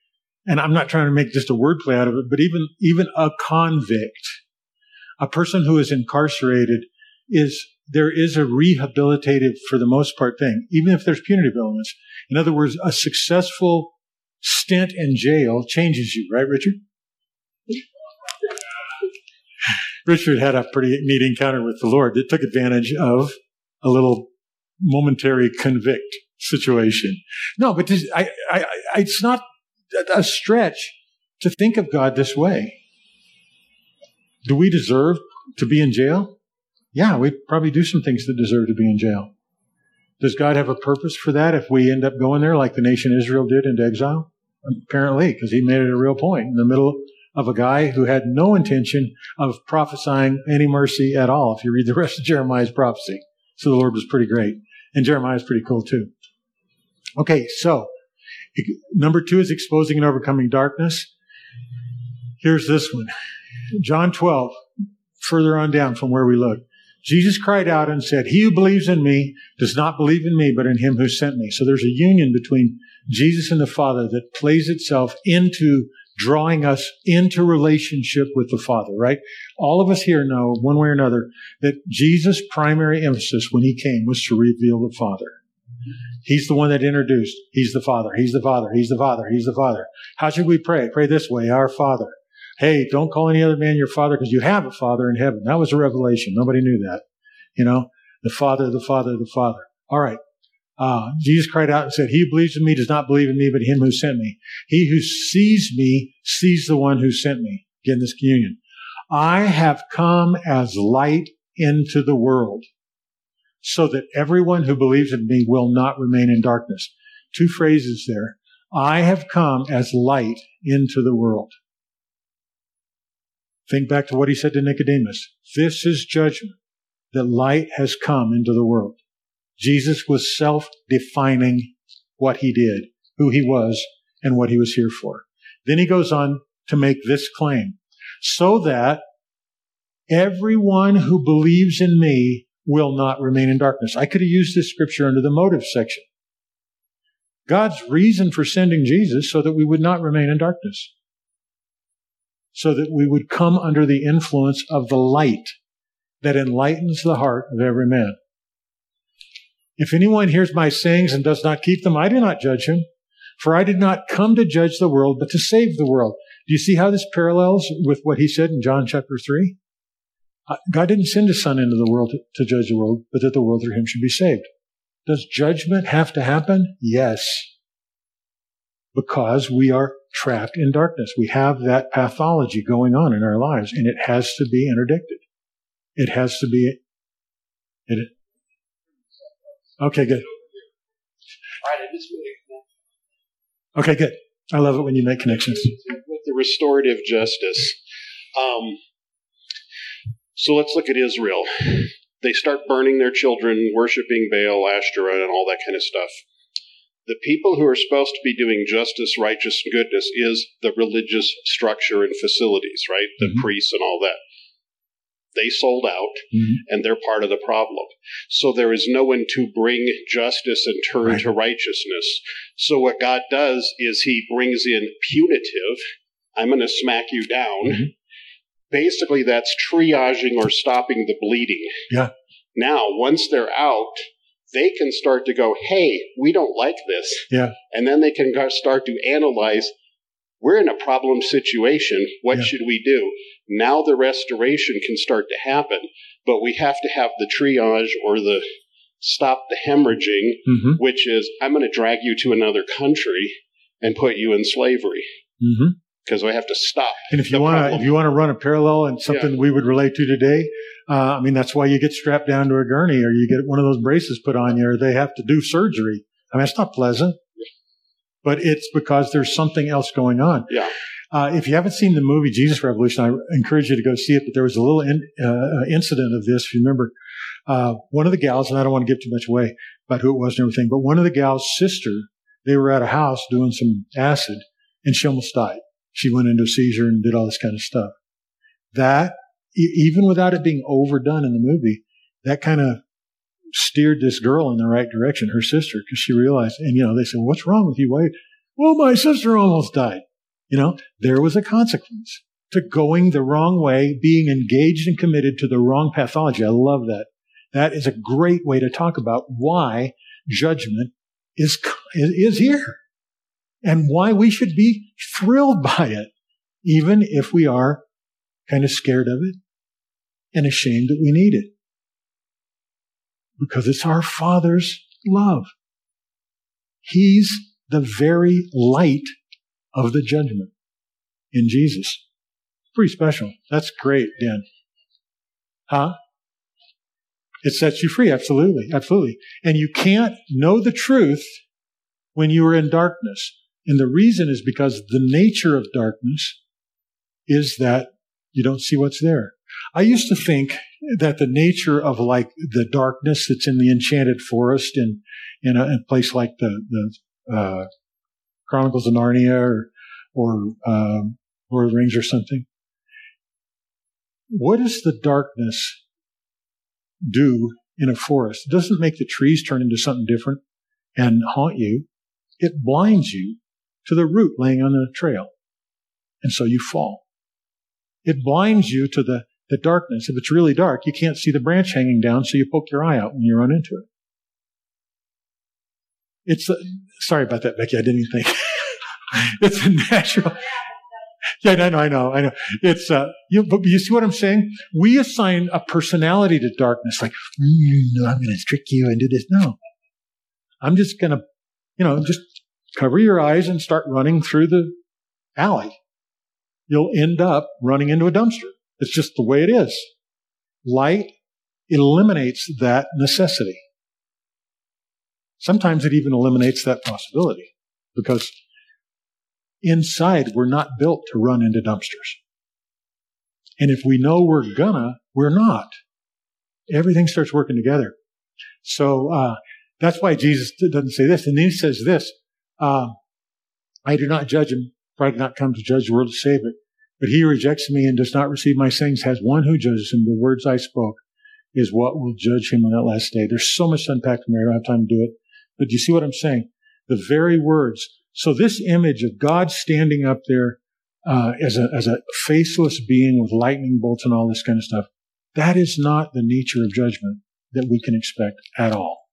And I'm not trying to make just a wordplay out of it, but even, even a convict, a person who is incarcerated is, there is a rehabilitative, for the most part, thing, even if there's punitive elements. In other words, a successful stint in jail changes you, right, Richard? Richard had a pretty neat encounter with the Lord that took advantage of a little momentary convict situation. No, but this, I, I, I, it's not a stretch to think of God this way. Do we deserve to be in jail? Yeah, we probably do some things that deserve to be in jail. Does God have a purpose for that if we end up going there like the nation Israel did into exile? Apparently, because he made it a real point in the middle of a guy who had no intention of prophesying any mercy at all, if you read the rest of Jeremiah's prophecy. So the Lord was pretty great. And Jeremiah is pretty cool too. Okay, so number two is exposing and overcoming darkness. Here's this one. John 12, further on down from where we look. Jesus cried out and said, He who believes in me does not believe in me, but in him who sent me. So there's a union between Jesus and the Father that plays itself into drawing us into relationship with the Father, right? All of us here know, one way or another, that Jesus' primary emphasis when he came was to reveal the Father. He's the one that introduced. He's the Father. He's the Father. He's the Father. He's the Father. How should we pray? Pray this way, Our Father. Hey, don't call any other man your Father because you have a Father in heaven. That was a revelation. Nobody knew that. You know, the Father, the Father, the Father. All right. Uh, Jesus cried out and said, He who believes in me does not believe in me, but him who sent me. He who sees me sees the one who sent me. Again, this communion. I have come as light into the world so that everyone who believes in me will not remain in darkness. Two phrases there. I have come as light into the world. Think back to what he said to Nicodemus. This is judgment, that light has come into the world. Jesus was self-defining what he did, who he was, and what he was here for. Then he goes on to make this claim. So that everyone who believes in me will not remain in darkness. I could have used this scripture under the motive section. God's reason for sending Jesus so that we would not remain in darkness. So that we would come under the influence of the light that enlightens the heart of every man. If anyone hears my sayings and does not keep them, I do not judge him. For I did not come to judge the world, but to save the world. Do you see how this parallels with what he said in John chapter 3? Uh, God didn't send his son into the world to, to judge the world, but that the world through him should be saved. Does judgment have to happen? Yes. Because we are trapped in darkness. We have that pathology going on in our lives, and it has to be interdicted. It has to be. It, okay, good. Okay, good. I love it when you make connections. With the restorative justice. Um, so let's look at Israel. They start burning their children, worshiping Baal, Ashtoreth, and all that kind of stuff. The people who are supposed to be doing justice, righteousness, and goodness is the religious structure and facilities, right? The mm-hmm. priests and all that. They sold out mm-hmm. and they're part of the problem. So there is no one to bring justice and turn right. to righteousness. So what God does is he brings in punitive, I'm going to smack you down. Mm-hmm. Basically, that's triaging or stopping the bleeding. Yeah. Now, once they're out, they can start to go, hey, we don't like this. Yeah. And then they can start to analyze we're in a problem situation. What yeah. should we do? Now the restoration can start to happen, but we have to have the triage or the stop the hemorrhaging, mm-hmm. which is I'm going to drag you to another country and put you in slavery. Because we have to stop. And if you want to, if you want to run a parallel and something yeah. we would relate to today, uh, I mean that's why you get strapped down to a gurney or you get one of those braces put on you, or they have to do surgery. I mean it's not pleasant, but it's because there's something else going on. Yeah. Uh, if you haven't seen the movie Jesus Revolution, I encourage you to go see it. But there was a little in, uh, incident of this. If you remember, uh, one of the gals, and I don't want to give too much away about who it was and everything, but one of the gals' sister, they were at a house doing some acid, and she almost died. She went into a seizure and did all this kind of stuff. That, even without it being overdone in the movie, that kind of steered this girl in the right direction, her sister, because she realized, and you know, they said, "What's wrong with you? Why?" Well, my sister almost died. You know, there was a consequence to going the wrong way, being engaged and committed to the wrong pathology. I love that. That is a great way to talk about why judgment is, is here and why we should be thrilled by it, even if we are kind of scared of it and ashamed that we need it. Because it's our Father's love. He's the very light of the judgment in Jesus. Pretty special. That's great, Dan. Huh? It sets you free. Absolutely. Absolutely. And you can't know the truth when you are in darkness. And the reason is because the nature of darkness is that you don't see what's there. I used to think that the nature of like the darkness that's in the enchanted forest in, in a, a place like the, the, uh, Chronicles of Narnia or, or um, Lord of the Rings or something. What does the darkness do in a forest? It doesn't make the trees turn into something different and haunt you. It blinds you to the root laying on the trail. And so you fall. It blinds you to the, the darkness. If it's really dark, you can't see the branch hanging down, so you poke your eye out when you run into it. It's a, sorry about that, Becky. I didn't think. it's a natural. Yeah, I know, I know, I know. It's uh, you, but you see what I'm saying? We assign a personality to darkness, like mm, I'm going to trick you and do this. No, I'm just going to, you know, just cover your eyes and start running through the alley. You'll end up running into a dumpster. It's just the way it is. Light eliminates that necessity. Sometimes it even eliminates that possibility because inside we're not built to run into dumpsters. And if we know we're gonna, we're not. Everything starts working together. So uh, that's why Jesus doesn't say this. And then he says this uh, I do not judge him, for I did not come to judge the world to save it. But he rejects me and does not receive my sayings has one who judges him. The words I spoke is what will judge him on that last day. There's so much to unpack from here. I don't have time to do it. But do you see what I'm saying? The very words. So this image of God standing up there uh, as a as a faceless being with lightning bolts and all this kind of stuff, that is not the nature of judgment that we can expect at all.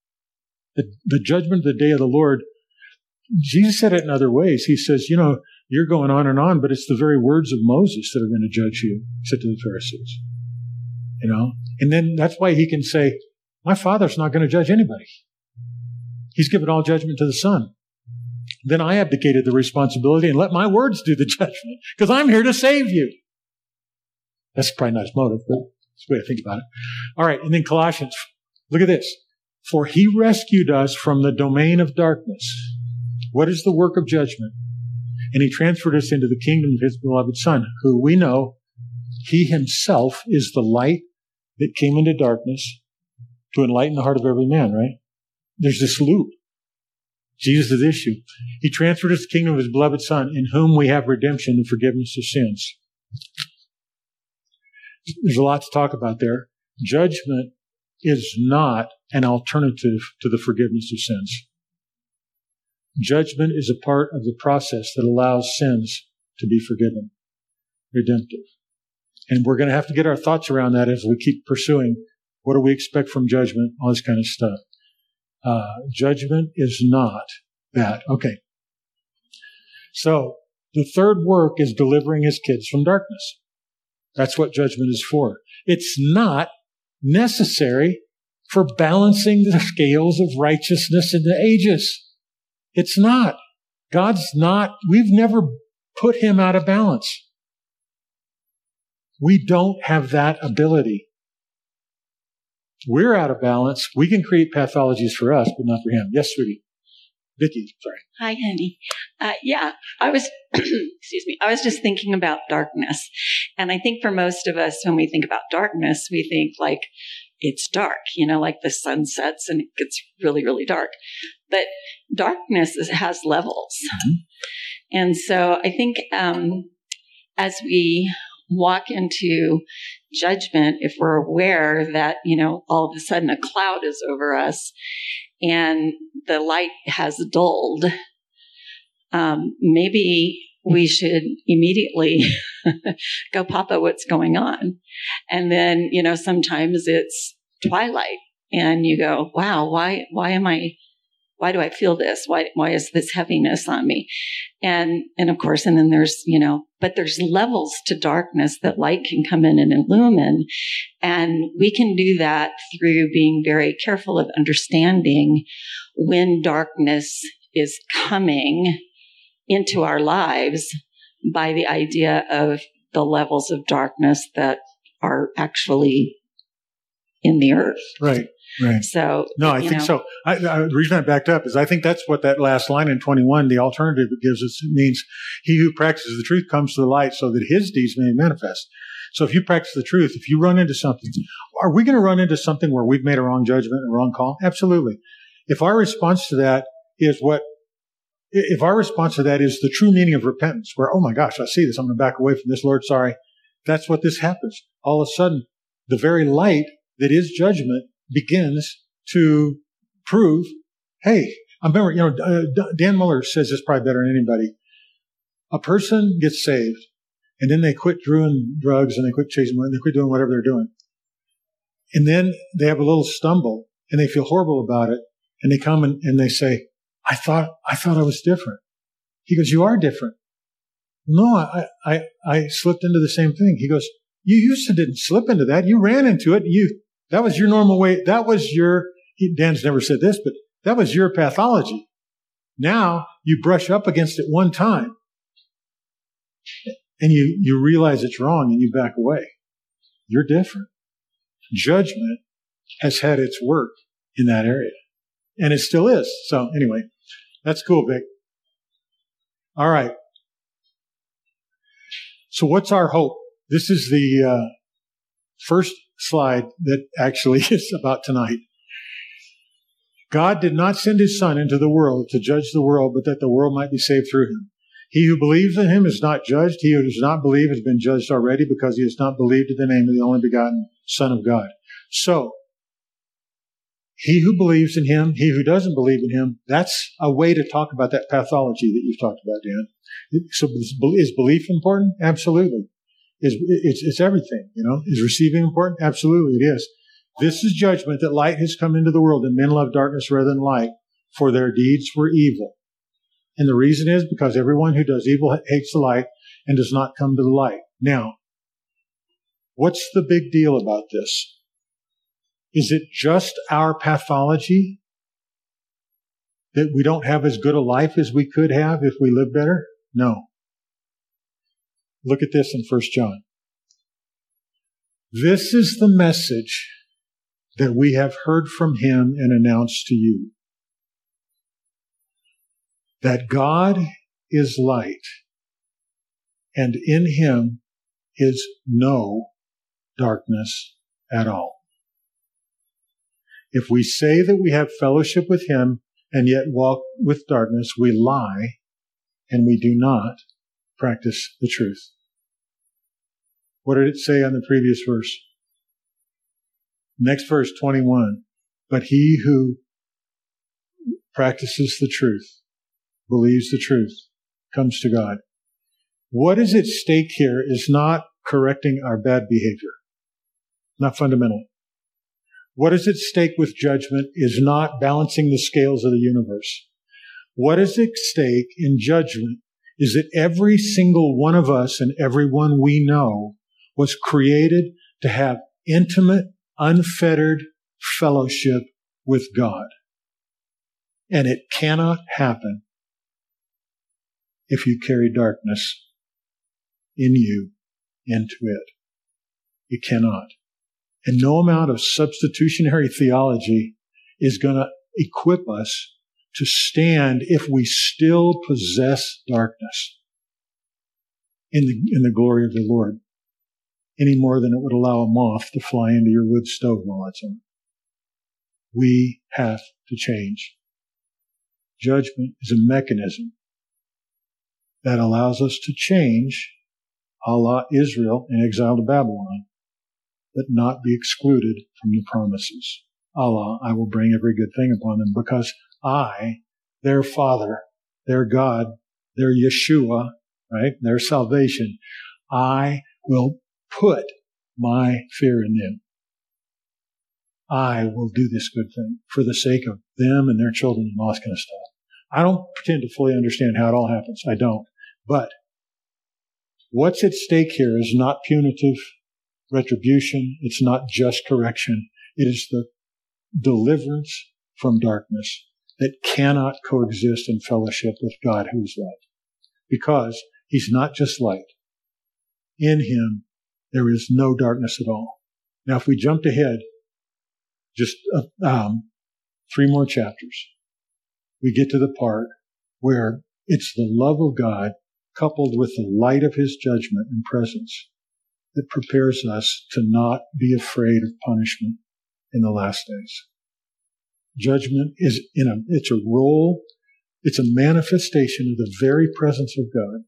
The, the judgment of the day of the Lord, Jesus said it in other ways. He says, you know, you're going on and on, but it's the very words of Moses that are going to judge you, said to the Pharisees. You know? And then that's why he can say, my father's not going to judge anybody. He's given all judgment to the Son. Then I abdicated the responsibility and let my words do the judgment because I'm here to save you. That's probably not his motive, but it's the way I think about it. All right. And then Colossians. Look at this. For he rescued us from the domain of darkness. What is the work of judgment? And he transferred us into the kingdom of his beloved Son, who we know he himself is the light that came into darkness to enlighten the heart of every man, right? There's this loop. Jesus is the issue. He transferred us the kingdom of his beloved Son, in whom we have redemption and forgiveness of sins. There's a lot to talk about there. Judgment is not an alternative to the forgiveness of sins. Judgment is a part of the process that allows sins to be forgiven, redemptive. And we're going to have to get our thoughts around that as we keep pursuing what do we expect from judgment, all this kind of stuff. Uh, judgment is not that. Okay. So the third work is delivering his kids from darkness. That's what judgment is for. It's not necessary for balancing the scales of righteousness in the ages. It's not. God's not, we've never put him out of balance. We don't have that ability. We're out of balance. We can create pathologies for us, but not for him. Yes, sweetie. Vicky, sorry. Hi, honey. Uh, yeah, I was, excuse me, I was just thinking about darkness. And I think for most of us, when we think about darkness, we think like it's dark, you know, like the sun sets and it gets really, really dark. But darkness is, has levels. Mm-hmm. And so I think um, as we walk into judgment, if we're aware that, you know, all of a sudden a cloud is over us and the light has dulled, um, maybe we should immediately go, Papa, what's going on? And then, you know, sometimes it's twilight and you go, wow, why, why am I why do I feel this? Why, why is this heaviness on me? And, and of course, and then there's, you know, but there's levels to darkness that light can come in and illumine. And we can do that through being very careful of understanding when darkness is coming into our lives by the idea of the levels of darkness that are actually in the earth. Right. Right. So no, I think know. so. I, I, the reason I backed up is I think that's what that last line in 21, the alternative it gives us, it means he who practices the truth comes to the light so that his deeds may manifest. So if you practice the truth, if you run into something, are we going to run into something where we've made a wrong judgment, a wrong call? Absolutely. If our response to that is what, if our response to that is the true meaning of repentance, where, oh my gosh, I see this, I'm going to back away from this, Lord, sorry. That's what this happens. All of a sudden, the very light that is judgment begins to prove, hey, I remember, you know, uh, Dan Mohler says this probably better than anybody. A person gets saved and then they quit doing drugs and they quit chasing money, they quit doing whatever they're doing. And then they have a little stumble and they feel horrible about it. And they come and, and they say, I thought, I thought I was different. He goes, you are different. No, I, I, I slipped into the same thing. He goes, you used to didn't slip into that. You ran into it. You, that was your normal way. That was your, Dan's never said this, but that was your pathology. Now you brush up against it one time and you, you realize it's wrong and you back away. You're different. Judgment has had its work in that area. And it still is. So anyway, that's cool, Vic. All right. So what's our hope? This is the uh, first slide that actually is about tonight. God did not send his son into the world to judge the world, but that the world might be saved through him. He who believes in him is not judged. He who does not believe has been judged already because he has not believed in the name of the only begotten Son of God. So, he who believes in him, he who doesn't believe in him, that's a way to talk about that pathology that you've talked about, Dan. So is belief important? Absolutely. Is it's, it's everything, you know? Is receiving important? Absolutely it is. This is judgment that light has come into the world and men love darkness rather than light, for their deeds were evil. And the reason is because everyone who does evil hates the light and does not come to the light. Now, what's the big deal about this? Is it just our pathology that we don't have as good a life as we could have if we live better? No. Look at this in 1 John. This is the message that we have heard from him and announced to you. That God is light and in him is no darkness at all. If we say that we have fellowship with him and yet walk with darkness, we lie and we do not practice the truth. What did it say on the previous verse? Next verse 21. But he who practices the truth, believes the truth, comes to God. What is at stake here is not correcting our bad behavior. Not fundamentally. What is at stake with judgment is not balancing the scales of the universe. What is at stake in judgment is that every single one of us and everyone we know was created to have intimate, unfettered fellowship with God. And it cannot happen if you carry darkness in you into it. It cannot. And no amount of substitutionary theology is going to equip us to stand if we still possess darkness in the, in the glory of the Lord any more than it would allow a moth to fly into your wood stove while it's on. We have to change. Judgment is a mechanism that allows us to change a la Israel in exile to Babylon, but not be excluded from the promises. A la, I will bring every good thing upon them because I, their Father, their God, their Yeshua, right, their salvation, I will put my fear in them. I will do this good thing for the sake of them and their children and all kind of stuff. I don't pretend to fully understand how it all happens. I don't. But what's at stake here is not punitive retribution. It's not just correction. It is the deliverance from darkness that cannot coexist in fellowship with God who is light. Because he's not just light. In him there is no darkness at all. Now, if we jumped ahead just uh, um, three more chapters, we get to the part where it's the love of God coupled with the light of his judgment and presence that prepares us to not be afraid of punishment in the last days. Judgment is in a, it's a role, it's a manifestation of the very presence of God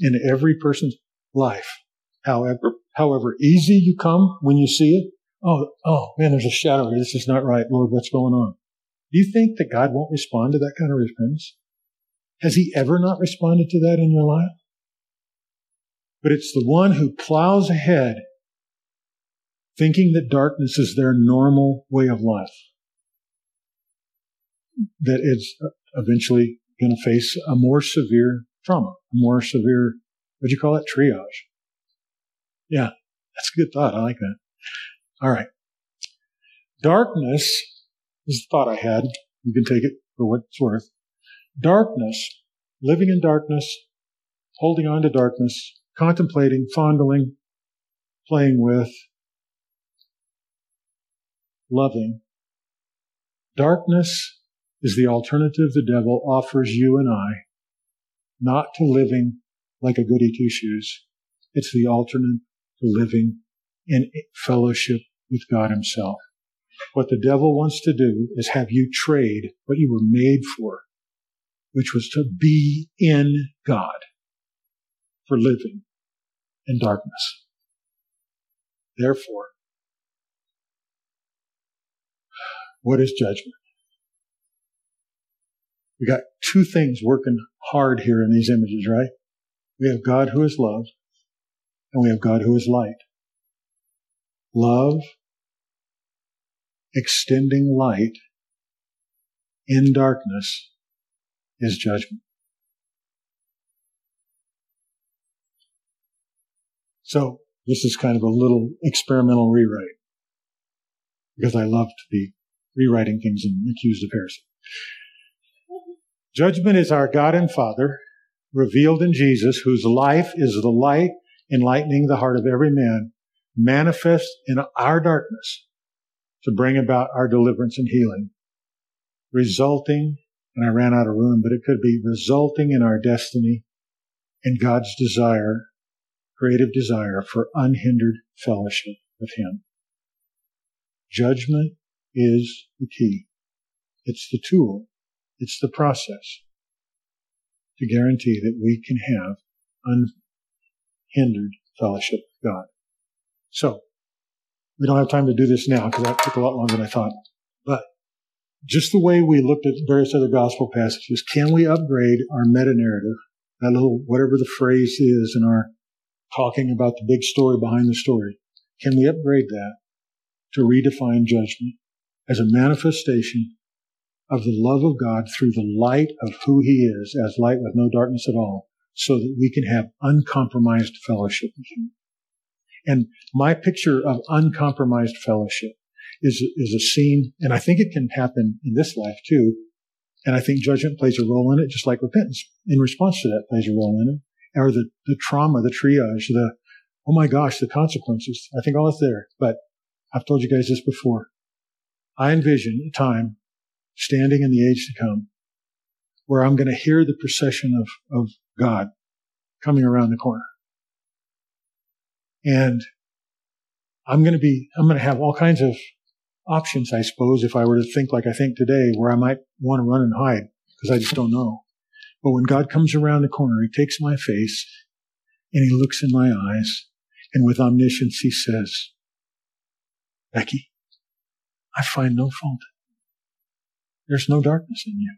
in every person's life. However, however easy you come when you see it. Oh, oh man, there's a shadow. This is not right. Lord, what's going on? Do you think that God won't respond to that kind of repentance? Has he ever not responded to that in your life? But it's the one who plows ahead thinking that darkness is their normal way of life that is uh, eventually going to face a more severe trauma, a more severe, what do you call it? Triage. Yeah, that's a good thought. I like that. All right. Darkness is the thought I had. You can take it for what it's worth. Darkness, living in darkness, holding on to darkness, contemplating, fondling, playing with, loving. Darkness is the alternative the devil offers you and I, not to living like a goody two shoes. It's the alternate to living in fellowship with God Himself. What the devil wants to do is have you trade what you were made for, which was to be in God for living in darkness. Therefore, what is judgment? We got two things working hard here in these images, right? We have God who is love, and we have God who is light. Love, extending light in darkness, is judgment. So, this is kind of a little experimental rewrite because I love to be rewriting things and accused of heresy. Judgment is our God and Father revealed in Jesus, whose life is the light enlightening the heart of every man, manifest in our darkness to bring about our deliverance and healing, resulting, and I ran out of room, but it could be resulting in our destiny and God's desire, creative desire for unhindered fellowship with Him. Judgment is the key. It's the tool it's the process to guarantee that we can have unhindered fellowship with God. So, we don't have time to do this now because that took a lot longer than I thought. But just the way we looked at various other gospel passages, can we upgrade our meta narrative, that little, whatever the phrase is in our talking about the big story behind the story, can we upgrade that to redefine judgment as a manifestation of the love of God through the light of who He is, as light with no darkness at all, so that we can have uncompromised fellowship with Him. And my picture of uncompromised fellowship is, is a scene, and I think it can happen in this life too. And I think judgment plays a role in it, just like repentance in response to that plays a role in it. Or the, the trauma, the triage, the, oh my gosh, the consequences. I think all is there. But I've told you guys this before. I envision a time standing in the age to come, where I'm going to hear the procession of, of God coming around the corner. And I'm going to be, I'm going to have all kinds of options, I suppose, if I were to think like I think today, where I might want to run and hide because I just don't know. But when God comes around the corner, he takes my face and he looks in my eyes and with omniscience he says, Becky, I find no fault there's no darkness in you.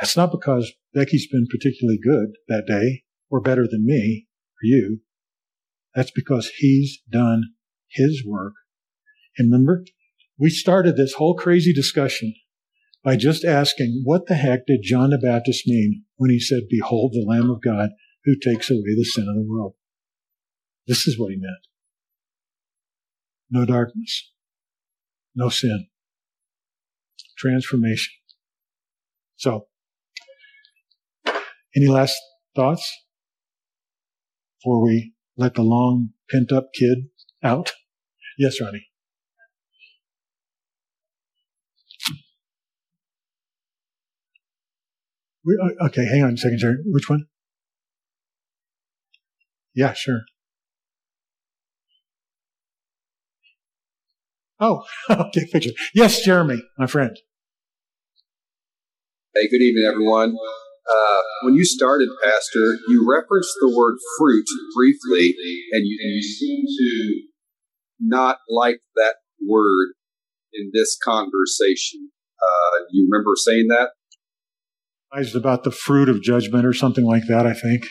That's not because Becky's been particularly good that day or better than me or you. That's because he's done his work. And remember, we started this whole crazy discussion by just asking, what the heck did John the Baptist mean when he said, behold the Lamb of God who takes away the sin of the world? This is what he meant. No darkness. No sin transformation. So, any last thoughts before we let the long pent up kid out? Yes, Ronnie. We, uh, okay, hang on a second, Jerry. Which one? Yeah, sure. Oh, okay, picture. Yes, Jeremy, my friend. Hey, good evening, everyone. Uh, when you started, Pastor, you referenced the word fruit briefly, and you, you seem to not like that word in this conversation. Uh, you remember saying that? About the fruit of judgment or something like that, I think.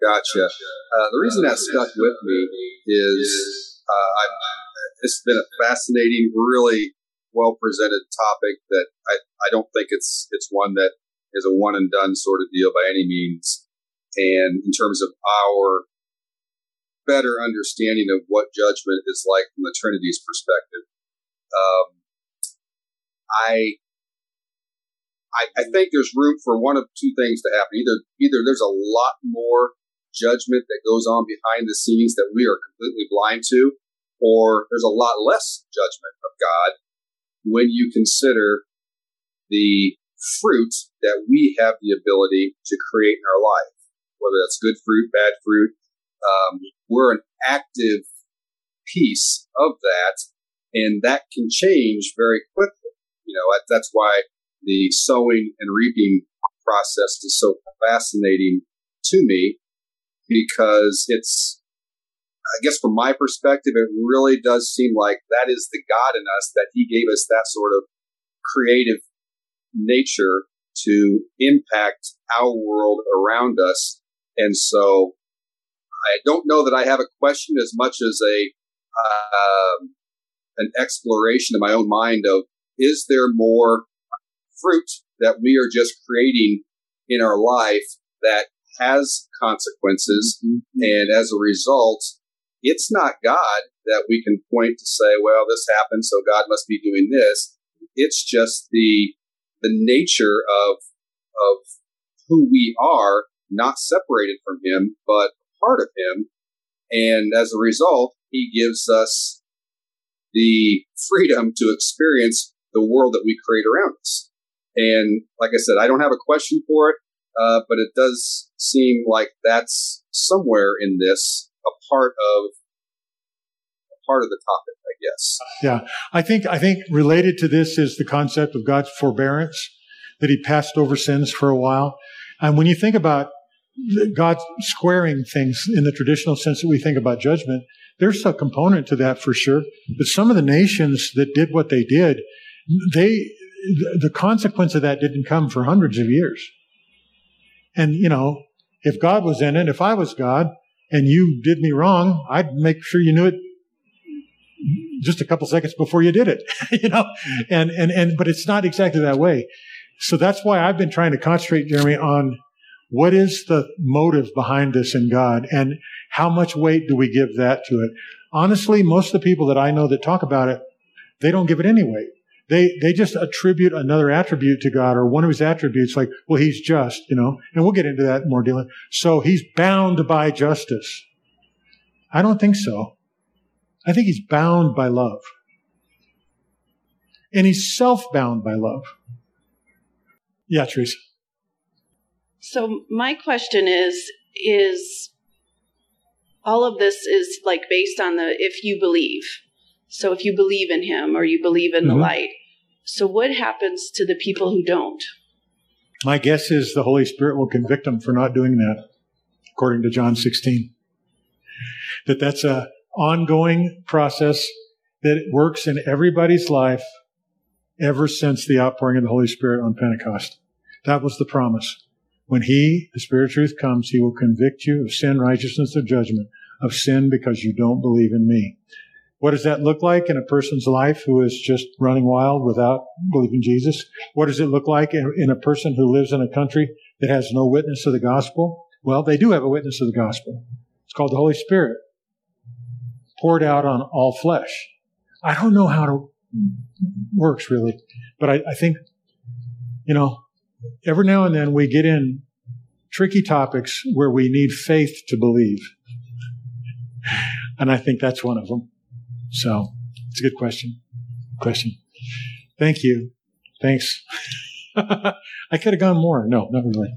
Gotcha. Uh, the reason that stuck with me is uh, it's been a fascinating, really well presented topic that I, I don't think it's it's one that is a one and done sort of deal by any means. And in terms of our better understanding of what judgment is like from the Trinity's perspective, um, I, I I think there's room for one of two things to happen. Either either there's a lot more judgment that goes on behind the scenes that we are completely blind to, or there's a lot less judgment of God when you consider the fruit that we have the ability to create in our life, whether that's good fruit, bad fruit. Um, we're an active piece of that, and that can change very quickly. You know, that's why the sowing and reaping process is so fascinating to me because it's, I guess from my perspective, it really does seem like that is the God in us that He gave us that sort of creative nature to impact our world around us. And so I don't know that I have a question as much as a, um, an exploration in my own mind of is there more fruit that we are just creating in our life that has consequences. Mm-hmm. And as a result, it's not God that we can point to say, well, this happened, so God must be doing this. It's just the, the nature of, of who we are, not separated from Him, but part of Him. And as a result, He gives us the freedom to experience the world that we create around us. And like I said, I don't have a question for it, uh, but it does seem like that's somewhere in this a part of a part of the topic, I guess. Yeah, I think I think related to this is the concept of God's forbearance that He passed over sins for a while, and when you think about God squaring things in the traditional sense that we think about judgment, there's a component to that for sure. But some of the nations that did what they did, they the consequence of that didn't come for hundreds of years. And, you know, if God was in it, if I was God and you did me wrong, I'd make sure you knew it just a couple seconds before you did it, you know, and, and, and, but it's not exactly that way. So that's why I've been trying to concentrate, Jeremy, on what is the motive behind this in God and how much weight do we give that to it? Honestly, most of the people that I know that talk about it, they don't give it any weight. They, they just attribute another attribute to God or one of his attributes, like, well, he's just, you know, and we'll get into that more dealing. So he's bound by justice. I don't think so. I think he's bound by love. And he's self bound by love. Yeah, Teresa. So my question is, is all of this is like based on the if you believe. So if you believe in him or you believe in mm-hmm. the light. So what happens to the people who don't? My guess is the Holy Spirit will convict them for not doing that, according to John 16. That that's a ongoing process that works in everybody's life ever since the outpouring of the Holy Spirit on Pentecost. That was the promise. When He, the Spirit of truth, comes, He will convict you of sin, righteousness, or judgment. Of sin because you don't believe in me. What does that look like in a person's life who is just running wild without believing Jesus? What does it look like in, in, a person who lives in a country that has no witness of the gospel? Well, they do have a witness of the gospel. It's called the Holy Spirit, poured out on all flesh. I don't know how it works really, but I, I think, you know, every now and then we get in tricky topics where we need faith to believe. And I think that's one of them. So it's a good question. Question. Thank you. Thanks. I could have gone more. No, not really.